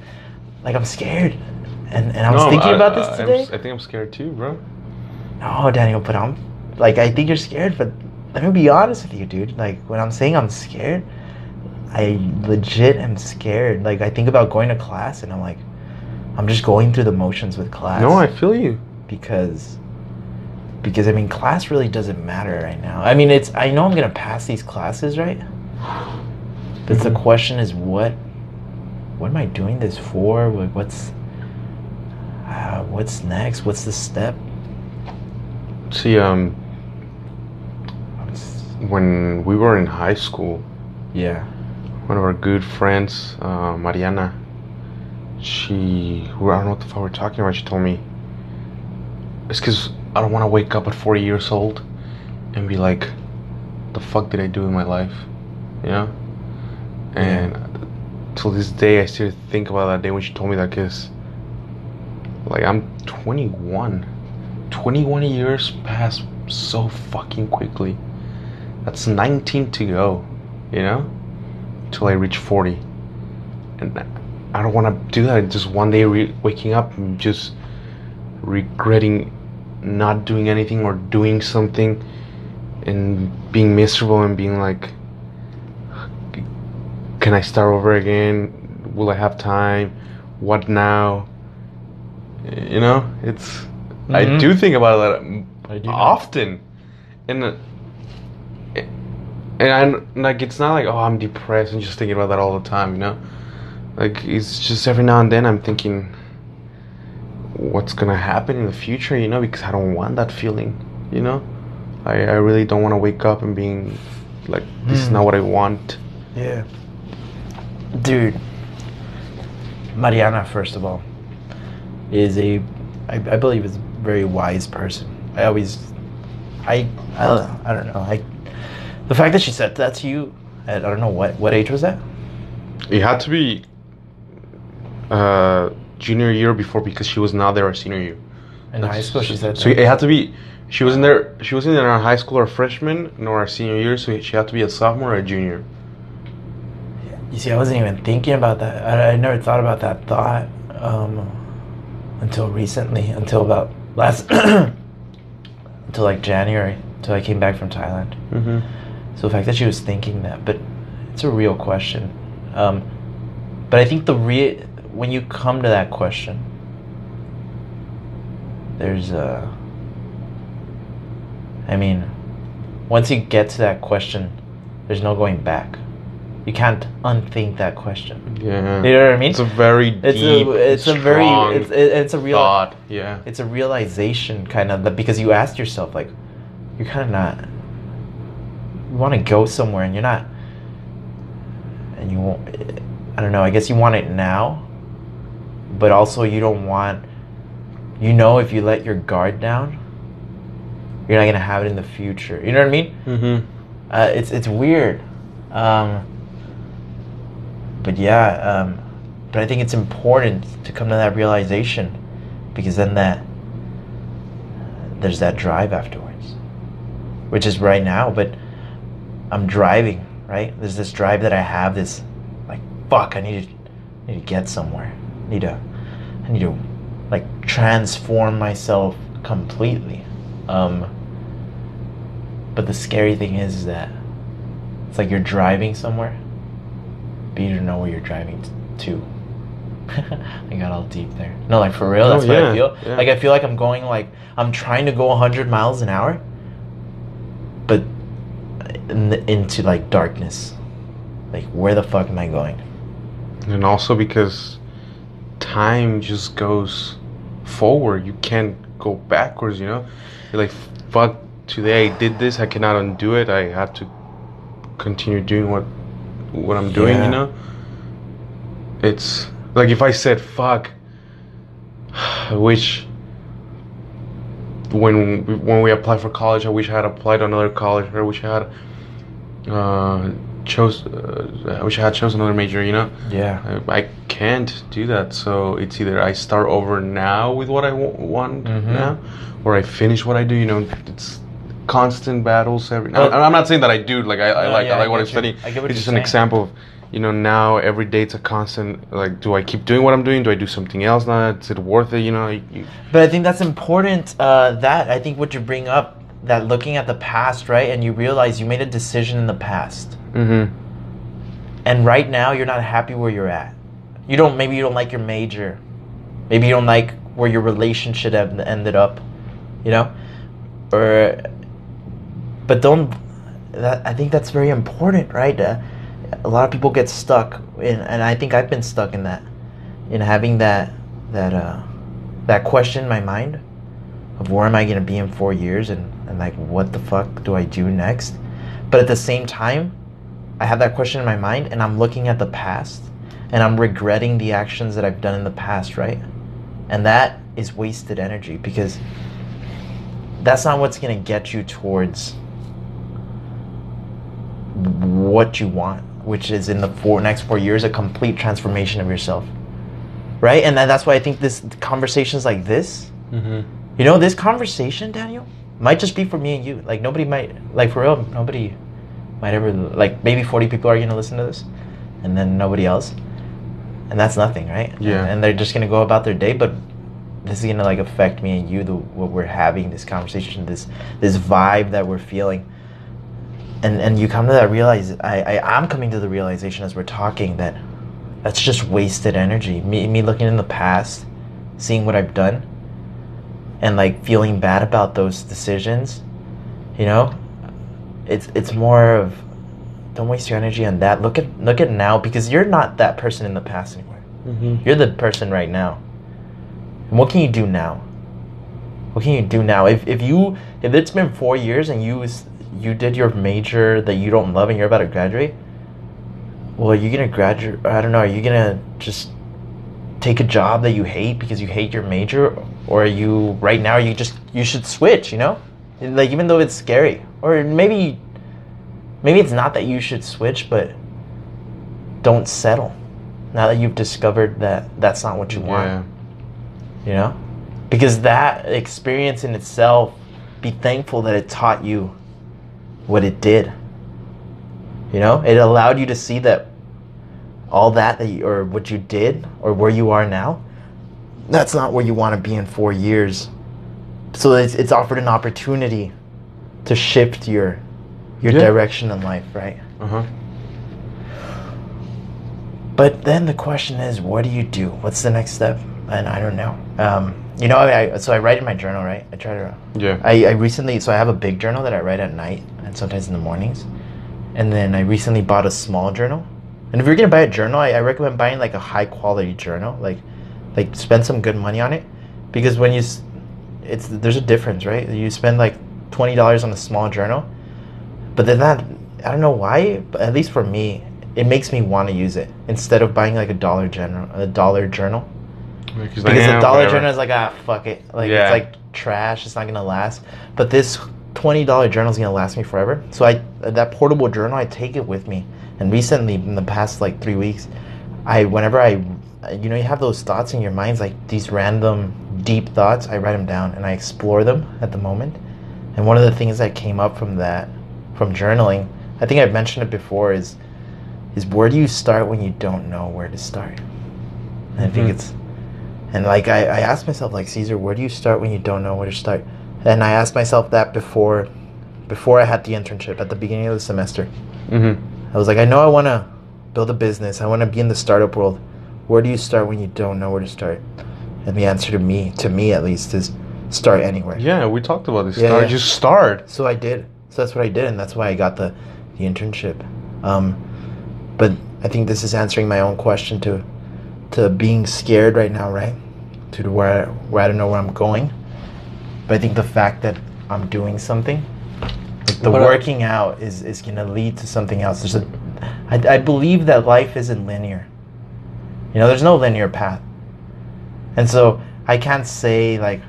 like I'm scared, and and I was No, thinking I- about this I'm today. s- I think I'm scared too, bro. No, Daniel, but I'm like I think you're scared, but let me be honest with you, dude. Like when I'm saying I'm scared, I legit am scared. Like I think about going to class and I'm like I'm just going through the motions with class. No, I feel you. Because because I mean class really doesn't matter right now. I mean it's I know I'm gonna pass these classes, right? But the Mhm. question is what what am I doing this for? Like what's uh, what's next? What's the step? See, um, when we were in high school, Yeah. one of our good friends, uh, Mariana, she, I don't know what the fuck we're talking about, she told me, it's because I don't want to wake up at 40 years old and be like, the fuck did I do in my life? You know? And till this day, I still think about that day when she told me that because, like, I'm 21. 21 years pass so fucking quickly. That's 19 to go, you know? Till I reach 40. And I don't want to do that. Just one day re- waking up and just regretting not doing anything or doing something and being miserable and being like, can I start over again? Will I have time? What now? You know, it's. I Mhm. do think about that I do often, and and I'm like, it's not like oh I'm depressed and just thinking about that all the time, you know. Like it's just every now and then I'm thinking, what's gonna happen in the future, you know? Because I don't want that feeling, you know. I I really don't want to wake up and being like this is Hmm. not what I want. Yeah. Dude, Mariana, first of all, is a, I, I believe, is a very wise person. I always, I, I don't know, I don't know. I, the fact that she said that to you, at, I don't know what, what age was that? It had to be uh junior year before because she was not there our senior year. In high school, she said. So that. it had to be. She wasn't there. She wasn't in our high school or freshman nor our senior year. So she had to be a sophomore or a junior. You see, I wasn't even thinking about that. I, I never thought about that thought um, until recently, until about last, until like January, until I came back from Thailand. Mm-hmm. So the fact that she was thinking that, but it's a real question. Um, but I think the real when you come to that question, there's a. I mean, once you get to that question, there's no going back. You can't unthink that question. Yeah. You know what I mean? It's a very It's deep, a it's a very it's it, it's a real thought. Yeah. it's a realization kind of that because you asked yourself like you're kind of not you want to go somewhere and you're not and you won't i don't know i guess you want it now but also you don't want you know if you let your guard down you're not going to have it in the future. You know what i mean? Mm-hmm. uh, it's it's weird. Um, but yeah um, but i think it's important to come to that realization because then that there's that drive afterwards which is right now but i'm driving right? There's this drive that i have this like fuck i need to need to get somewhere. I need to i need to like transform myself completely um but the scary thing is that It's like you're driving somewhere, but you don't know where you're driving to. I got all deep there. No, like for real, No, that's what I feel. yeah. Like I feel like I'm going like I'm trying to go 100 miles an hour, but in the, into like darkness. Like where the fuck am I going? And also because time just goes forward. You can't go backwards, you know? You're like, fuck, today I did this, I cannot undo it. I have to continue doing what what I'm doing, Yeah. you know? It's like if I said fuck, I wish when when we applied for college, I wish I had applied to another college, I wish I had uh, chose, uh, I wish I had chosen another major, you know? Yeah. I, I can't do that. So it's either I start over now with what I wa- want Mhm. now, or I finish what I do. You know, it's constant battles every. But- I'm not saying that I do. Like I, I No, like yeah, I like what I'm studying. I get what it's just you're an example of, you know, now every day it's a constant. Like, do I keep doing what I'm doing? Do I do something else now? Is it worth it? You know. You- But I think that's important. Uh, that I think what you bring up, that looking at the past, right, and you realize you made a decision in the past, Mhm. and right now you're not happy where you're at. You don't. Maybe you don't like your major. Maybe you don't like where your relationship en- ended up. You know, or. But don't. That I think that's very important, right? Uh, a lot of people get stuck, in, and I think I've been stuck in that, in having that that uh, that question in my mind of where am I going to be in four years and, and like what the fuck do I do next? But at the same time, I have that question in my mind and I'm looking at the past and I'm regretting the actions that I've done in the past, right? And that is wasted energy because that's not what's going to get you towards what you want, which is in the four next four years a complete transformation of yourself. Right? And that's why I think this conversations like this, Mhm. you know, this conversation, Daniel, might just be for me and you. Like nobody might like for real, nobody might ever like maybe 40 people are going to listen to this and then nobody else. And that's nothing, right? Yeah. And, and they're just going to go about their day, but this is going to like affect me and you the what we're having this conversation, this this vibe that we're feeling. And and you come to that realize I, I I'm coming to the realization as we're talking that that's just wasted energy. Me me looking in the past, seeing what I've done and like feeling bad about those decisions, you know, it's it's more of don't waste your energy on that. Look at look at now because you're not that person in the past anymore. Mhm. You're the person right now. And what can you do now? What can you do now? If if you if it's been four years and you you did your major that you don't love and you're about to graduate, well, are you gonna graduate? I don't know. Are you gonna just take a job that you hate because you hate your major, or you right now? You just you should switch. You know, like even though it's scary, or maybe maybe it's not that you should switch, but don't settle. Now that you've discovered that that's not what you want Yeah. you know because that experience in itself be thankful that it taught you what it did you know it allowed you to see that all that that you, or what you did or where you are now that's not where you want to be in four years so it's, it's offered an opportunity to shift your your Yeah. direction in life right Uh huh. But then the question is, what do you do? What's the next step? And I don't know. Um, you know, I, I, so I write in my journal, right? I try to. Yeah. I, I recently, so I have a big journal that I write at night and sometimes in the mornings. And then I recently bought a small journal. And if you're gonna buy a journal, I, I recommend buying like a high quality journal. Like, like spend some good money on it, because when you, it's there's a difference, right? You spend like twenty dollars on a small journal, but then that I don't know why, but at least for me, it makes me want to use it instead of buying like a dollar journal, a dollar journal. Because, Because a dollar journal is like ah fuck it, like Yeah. it's like trash. It's not gonna last. But this twenty dollar journal is gonna last me forever. So I that portable journal, I take it with me. And recently, in the past like three weeks, I whenever I, you know, you have those thoughts in your minds, like these random deep thoughts. I write them down and I explore them at the moment. And one of the things that came up from that, from journaling, I think I've mentioned it before, is is where do you start when you don't know where to start? And I think Mhm. it's and like I, I asked myself like Caesar, where do you start when you don't know where to start? And I asked myself that before before I had the internship at the beginning of the semester. Mm-hmm. I was like, I know I want to build a business. I want to be in the startup world. Where do you start when you don't know where to start? And the answer to me, to me at least, is start anywhere. Yeah, we talked about this. Yeah, start, yeah. Just start. So I did. So that's what I did, and that's why I got the, the internship. Um, but I think this is answering my own question to, to being scared right now, right? To where where I don't know where I'm going. But I think the fact that I'm doing something, like the But, uh, working out, is is gonna lead to something else. There's a, I, I believe that life isn't linear. You know, there's no linear path, and so I can't say like,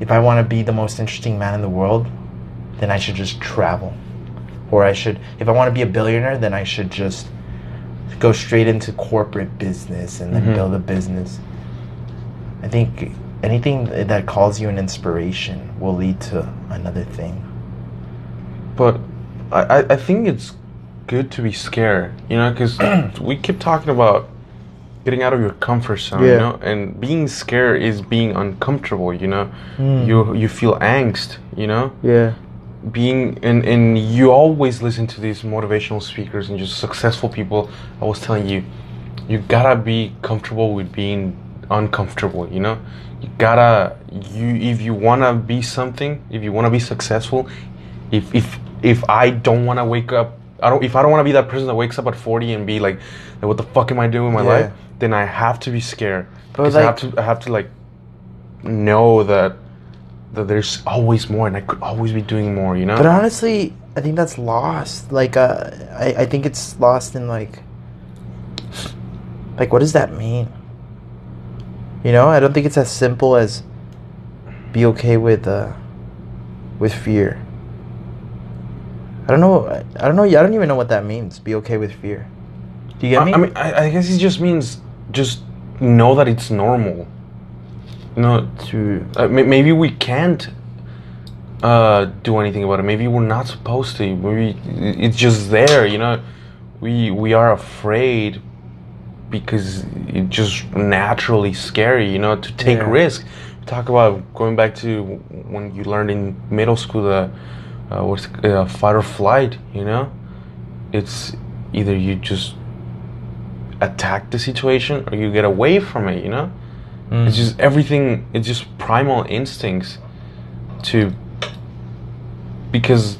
if I want to be the most interesting man in the world, then I should just travel. Or I should, if I want to be a billionaire, then I should just go straight into corporate business and then Mhm. build a business. I think anything that calls you an inspiration will lead to another thing. But I, I- I think it's good to be scared, you know, because we keep talking about getting out of your comfort zone, you know, and being scared is being uncomfortable, you know. Mm. You you feel angst, you know. Yeah. Being and and you always listen to these motivational speakers and just successful people. I was telling you, you gotta be comfortable with being uncomfortable, you know. You gotta you if you wanna be something, if you wanna be successful, if if if I don't wanna wake up, I don't. If I don't wanna be that person that wakes up at forty and be like, "What the fuck am I doing with my Yeah. life?" Then I have to be scared. Because I have to. I have to like know that that there's always more, and I could always be doing more. You know. But honestly, I think that's lost. Like, uh, I, I think it's lost in like, like what does that mean? You know, I don't think it's as simple as be okay with uh, with fear. I don't know. I don't know. I don't even know what that means. Be okay with fear. Do you get I, me? I mean, I, I guess it just means just know that it's normal. Know, to uh, may- maybe we can't uh, do anything about it. Maybe we're not supposed to. Maybe it's just there. You know, we we are afraid because it's just naturally scary. You know, to take Yeah. risk. Talk about going back to when you learned in middle school the uh, what's uh, fight or flight. You know, it's either you just attack the situation or you get away from it. You know. Mm. It's just everything. It's just primal instincts to because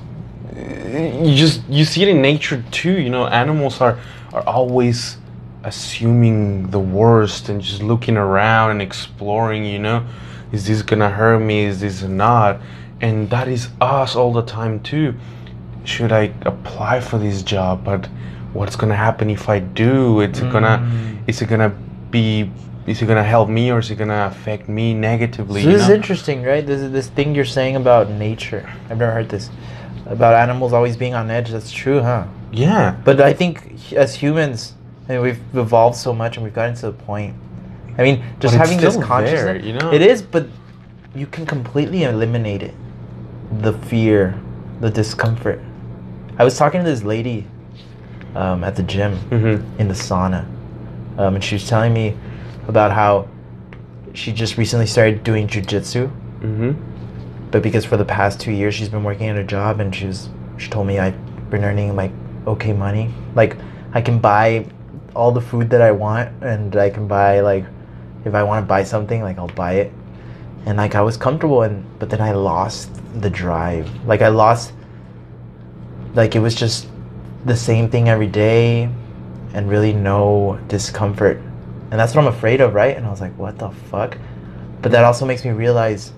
uh, you just you see it in nature too. You know, animals are are always assuming the worst and just looking around and exploring. You know, is this gonna hurt me? Is this not? And that is us all the time too. Should I apply for this job? But what's gonna happen if I do? It's gonna Mm. is it gonna be is it gonna help me or is it gonna affect me negatively? So this is interesting, right? This is this thing you're saying about nature. I've never heard this about animals always being on edge. That's true, huh? Yeah. But I think as humans, I mean, we've evolved so much and we've gotten to the point. I mean, just having this consciousness, there, you know? it is, but you can completely eliminate it. The fear, the discomfort. I was talking to this lady um, at the gym Mm-hmm. in the sauna, um, and she was telling me about how she just recently started doing jujitsu Mm-hmm. but because for the past two years she's been working at a job and she was she told me I've been earning like okay money. Like I can buy all the food that I want and I can buy like if I want to buy something like I'll buy it. And like I was comfortable and but then I lost the drive. Like I lost like it was just the same thing every day and really no discomfort. And that's what I'm afraid of, right? And I was like, what the fuck? But that also makes me realize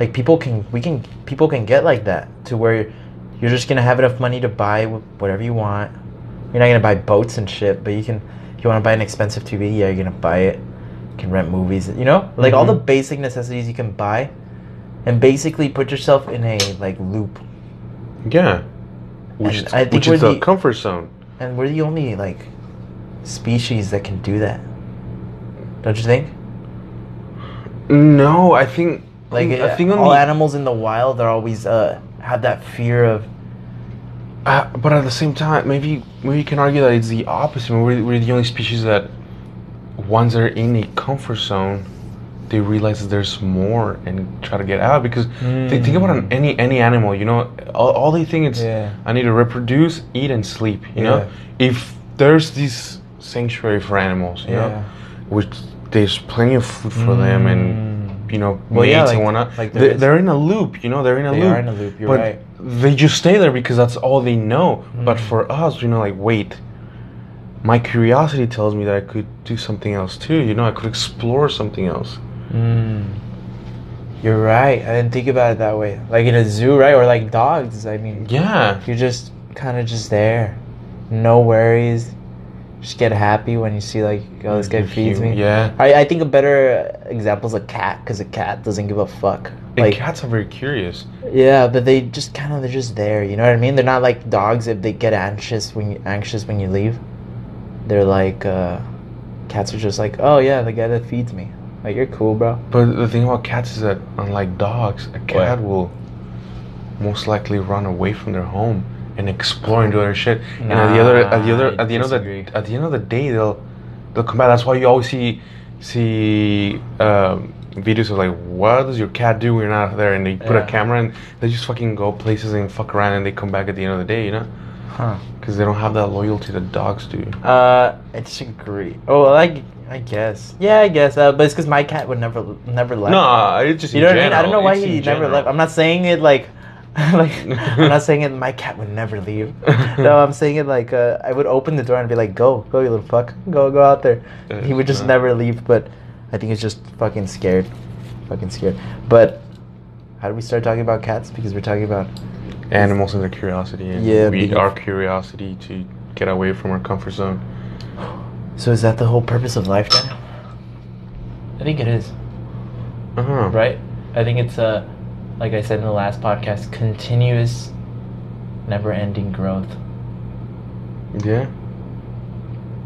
like people can we can people can get like that to where you're just gonna have enough money to buy whatever you want you're not gonna buy boats and shit but you can if you want to buy an expensive tv yeah you're gonna buy it can rent movies you know like all the Mhm. basic necessities you can buy and basically put yourself in a like loop Yeah. Which And is, I think which is the the- comfort zone. and we're the only like species that can do that don't you think No, I think like I think all the, animals in the wild are always uh have that fear of uh, but at the same time, maybe maybe you can argue that it's the opposite. We're, we're the only species that once they're in a comfort zone, they realize there's more and try to get out because they think about an, Mm. any any animal you know all, all they think is Yeah. i need to reproduce eat and sleep you know if there's this sanctuary for animals you Yeah. know which there's plenty of food for them and you know Well, yeah, mates and whatnot like they, is. they're in a loop you know they're in a They loop are in a loop, you're but right. they just stay there because that's all they know but Mm. for us you know like wait my curiosity tells me that I could do something else too. You know, I could explore something else. Mm. You're right. I didn't think about it that way. Like in a zoo, right? Or like dogs. I mean, Yeah. you're just kind of just there, no worries. Just get happy when you see like, oh, this guy feeds me. Yeah. I, I think a better example is a cat, because a cat doesn't give a fuck. And Like, cats are very curious. yeah, but they just kind of they're just there. You know what I mean? They're not like dogs. If they get anxious when you anxious when you leave, they're like uh, cats are just like, oh yeah, the guy that feeds me. Like you're cool, bro. But the thing about cats is that, unlike dogs, a cat will most likely run away from their home and explore and do other shit. and at the other, at the other, Nah, at the end of the, at the end of the day, they'll they'll come back. That's why you always see see um, videos of like, what does your cat do when you're not there? And they put Yeah. a camera and they just fucking go places and fuck around and they come back at the end of the day. You know, Huh. because they don't have that loyalty that dogs do. Uh, I disagree. Oh, well, I, I guess. Yeah, I guess. Uh, but it's because my cat would never, never left. No, it's just you know what I mean. I don't know why It's he never general. left. I'm not saying it like, like I'm not saying it. My cat would never leave. no, I'm saying it like uh, I would open the door and be like, "Go, go, you little fuck, go, go out there." Uh, he would just never leave. But I think he's just fucking scared, fucking scared. But how do we start talking about cats? Because we're talking about animals and their curiosity and Yeah, we because- our curiosity to get away from our comfort zone So is that the whole purpose of life, Daniel? I think it is. uh-huh right? I think it's a, like I said in the last podcast, continuous, never-ending growth. yeah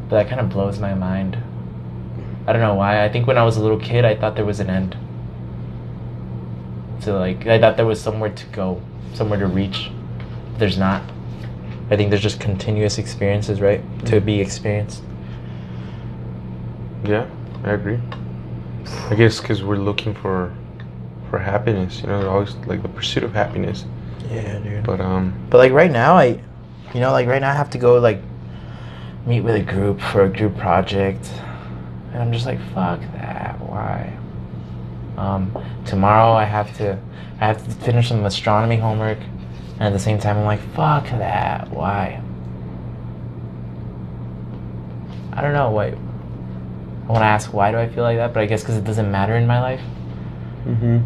But that kind of blows my mind. I don't know why. I think when I was a little kid, I thought there was an end. So like, I thought there was somewhere to go, somewhere to reach. There's not. I think there's just continuous experiences, right? To be experienced. yeah i agree i guess because we're looking for for happiness you know always like the pursuit of happiness Yeah, dude. but um But like right now, I, you know, like right now I have to go like meet with a group for a group project, and I'm just like, fuck that. Why? Um, tomorrow I have to, I have to finish some astronomy homework, and at the same time I'm like, fuck that. Why? I don't know. Why? I want to ask why do I feel like that, but I guess because it doesn't matter in my life. mm-hmm.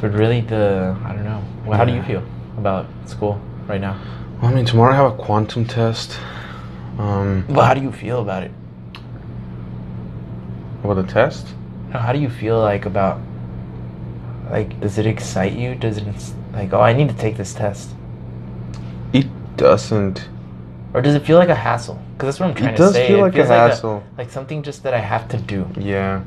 But really, the I don't know. Well, how do you feel about school right now? well, i mean tomorrow i have a quantum test um Well, how do you feel about it? about the test How do you feel like about like does it excite you? Does it like oh I need to take this test, it doesn't or does it feel like a hassle? Because that's what I'm trying it to does say. feel like a feels hassle like something just that I have to do, yeah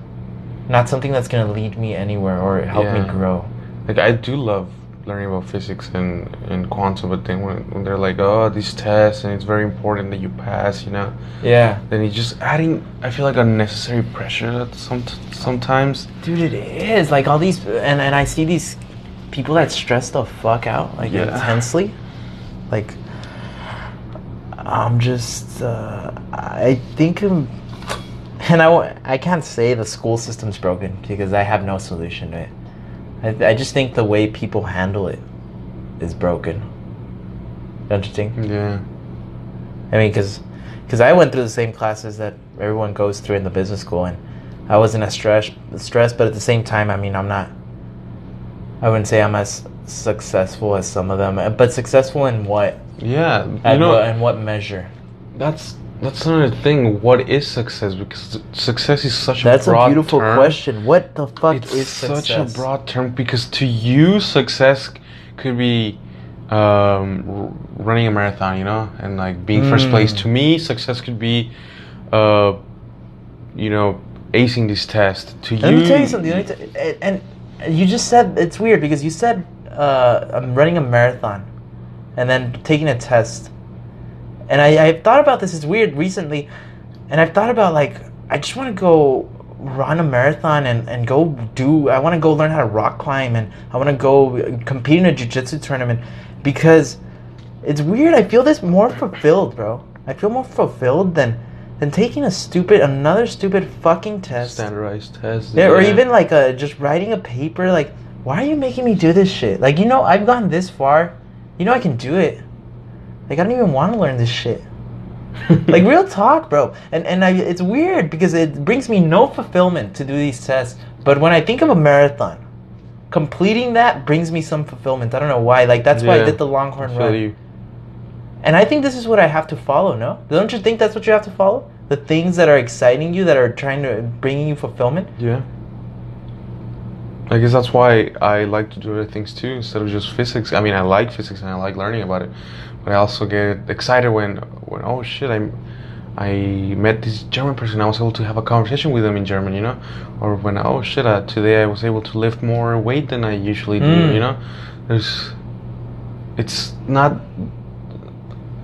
not something that's gonna lead me anywhere or help me grow. like I do love learning about physics and, and quantum, but then when, when they're like, oh, these tests and it's very important that you pass, you know, Yeah, then it's just adding. I feel like unnecessary pressure that some sometimes. dude, it is like all these, and and I see these people that stress the fuck out like Yeah. intensely, like. I'm just, uh, I think, I'm, and I, I can't say the school system's broken because I have no solution to it. I, I just think the way people handle it is broken. Don't you think? Yeah, I mean, because because I went through the same classes that everyone goes through in the business school, and I wasn't as stressed, stressed, but at the same time, I mean, I'm not. I wouldn't say I'm as successful as some of them, but successful in what? yeah. You know, what, in what measure? that's that's another thing. What is success? Because success is such a That's a a broad beautiful term. question. What the fuck It's is success? such a broad term because to you, success could be um, r- running a marathon, you know, and like being first place. Mm. To me, success could be, uh, you know, acing this test. To Let you, me tell you something. T- and you just said it's weird because you said uh, I'm running a marathon, and then taking a test, and I I've thought about this. It's weird recently, and I've thought about like I just want to go run a marathon and, and go do I want to go learn how to rock climb and I want to go compete in a jiu-jitsu tournament because it's weird. I feel this more fulfilled, bro. I feel more fulfilled than than taking a stupid another stupid fucking test. Standardized test. Yeah, or even like uh just writing a paper like why are you making me do this shit? Like you know I've gone this far. You know I can do it. Like I don't even want to learn this shit. like real talk, bro. And and I, it's weird because it brings me no fulfillment to do these tests. But when I think of a marathon, completing that brings me some fulfillment. I don't know why. Like that's why I did the Longhorn Run. you. And I think this is what I have to follow. No, don't you think that's what you have to follow? The things that are exciting you, that are trying to bringing you fulfillment. Yeah. I guess that's why I like to do other things too instead of just physics. I mean, I like physics and I like learning about it, but I also get excited when when oh shit, I I met this German person. I was able to have a conversation with them in German, you know, or when oh shit, uh, today I was able to lift more weight than I usually do, Mm. you know. There's, it's not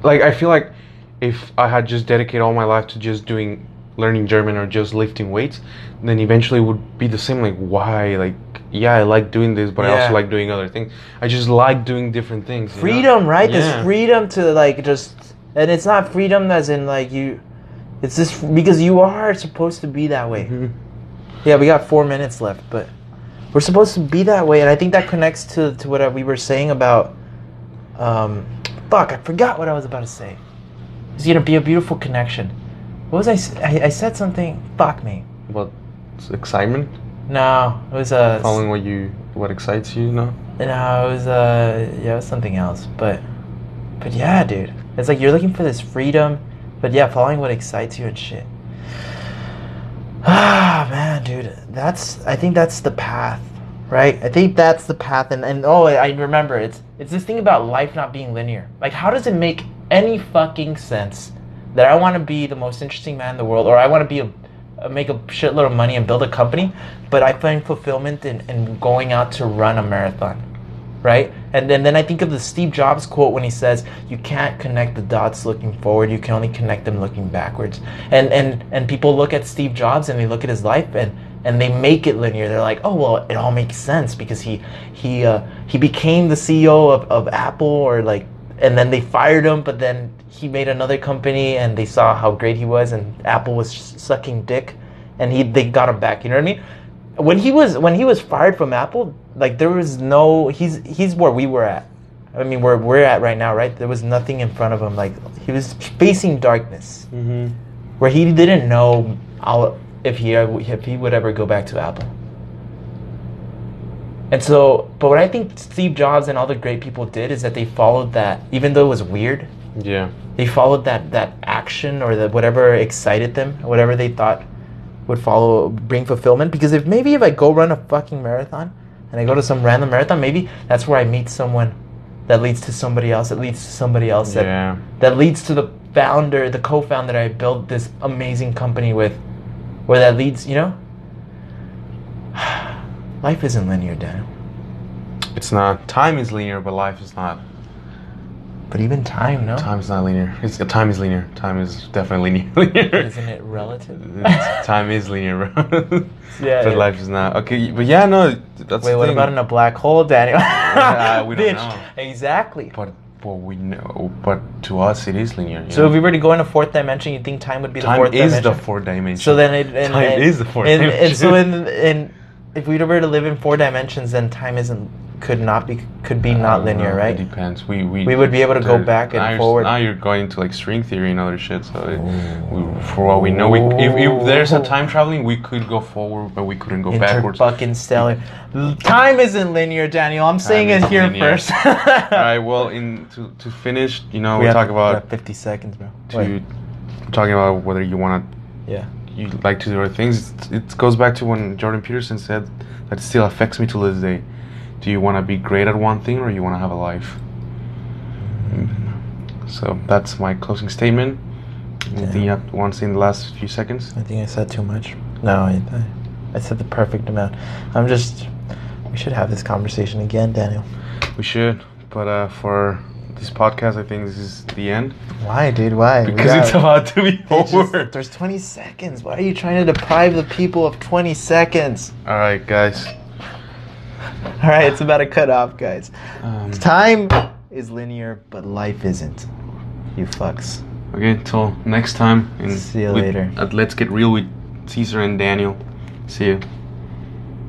like I feel like if I had just dedicated all my life to just doing learning German or just lifting weights, then eventually it would be the same. Like why? Like yeah, I like doing this, but I also like doing other things. I just like doing different things. you know? freedom, right? Yeah. There's freedom to like just, and it's not freedom as in like you. It's just because you are supposed to be that way. Mhm. Yeah, we got four minutes left, but we're supposed to be that way, and I think that connects to to what we were saying about. Um, fuck, I forgot what I was about to say. It's gonna be a beautiful connection. What was I? I said something. Fuck me. What? excitement, No, it was a. following what you what excites you, you know. No, it was uh yeah, it was something else. But but yeah, dude. It's like you're looking for this freedom, but yeah, following what excites you and shit. Ah man, dude. That's I think that's the path. Right? I think that's the path and, and oh I remember it's it's this thing about life not being linear. Like how does it make any fucking sense that I want to be the most interesting man in the world or I want to be a uh, make a shitload of money and build a company, but I find fulfillment in, in going out to run a marathon, right? And then, then I think of the Steve Jobs quote when he says, "You can't connect the dots looking forward; you can only connect them looking backwards." And and and people look at Steve Jobs and they look at his life and and they make it linear. They're like, "Oh well, it all makes sense because he he uh, he became the CEO of, of Apple or like." And then they fired him, but then he made another company, and they saw how great he was, and Apple was sucking dick, and he they got him back. You know what I mean? When he was when he was fired from Apple, like there was no he's he's where we were at. I mean, where we're at right now, right? There was nothing in front of him. Like he was facing darkness, Mm-hmm. where he didn't know if he if he would ever go back to Apple. And so, but what I think Steve Jobs and all the great people did is that they followed that, even though it was weird, Yeah. they followed that that action or the whatever excited them, whatever they thought would follow bring fulfillment. Because if maybe if I go run a fucking marathon and I go to some random marathon, maybe that's where I meet someone that leads to somebody else, that leads to somebody else, that Yeah. that leads to the founder, the co-founder that I built this amazing company with, where that leads, you know. Life isn't linear, Daniel. It's not. Time is linear, but life is not. But even time, no? Time is not linear. It's, time is linear. Time is definitely linear. Isn't it relative? Time is linear, bro. Yeah, but yeah. life is not. Okay, but yeah, no, that's Wait, the what thing. about in a black hole, Daniel? Yeah, we don't Bitch. know. Exactly. But well, we know, but to us it is linear. So know? if we were to go in a fourth dimension, you think time would be the time fourth is dimension? the fourth dimension. So then it and, Time and- is the fourth and, and so dimension. in in if we were to live in four dimensions, then time isn't could not be could be not linear, It right? It depends. We we We would be able to go back and now forward. Now you're going to like string theory and other shit. So it, we, for what we know, we, if, if there's a time traveling, we could go forward, but we couldn't go backwards. fucking stellar. Time isn't linear, Daniel. I'm saying it here linear. first. All right. Well, in to, to finish, you know, we, have- talk we about have 50 seconds, bro. to Wait, talking about whether you want to yeah. You like to do other things. It, it goes back to when Jordan Peterson said that it still affects me to this day. Do you want to be great at one thing, or you want to have a life? So that's my closing statement. Anything you have, want to say in the last few seconds? I think I said too much. No, I, I, I said the perfect amount. I'm just. We should have this conversation again, Daniel. We should, but uh, for this podcast, I think this is the end Why, dude? Why? Because it's about to be they just- over. there's 20 seconds. Why are you trying to deprive the people of 20 seconds? All right, guys. All right, it's about to cut off, guys. Um, Time is linear, but life isn't. You fucks. okay, till next time. And See you with- later. uh, let's get real with Caesar and Daniel. See you.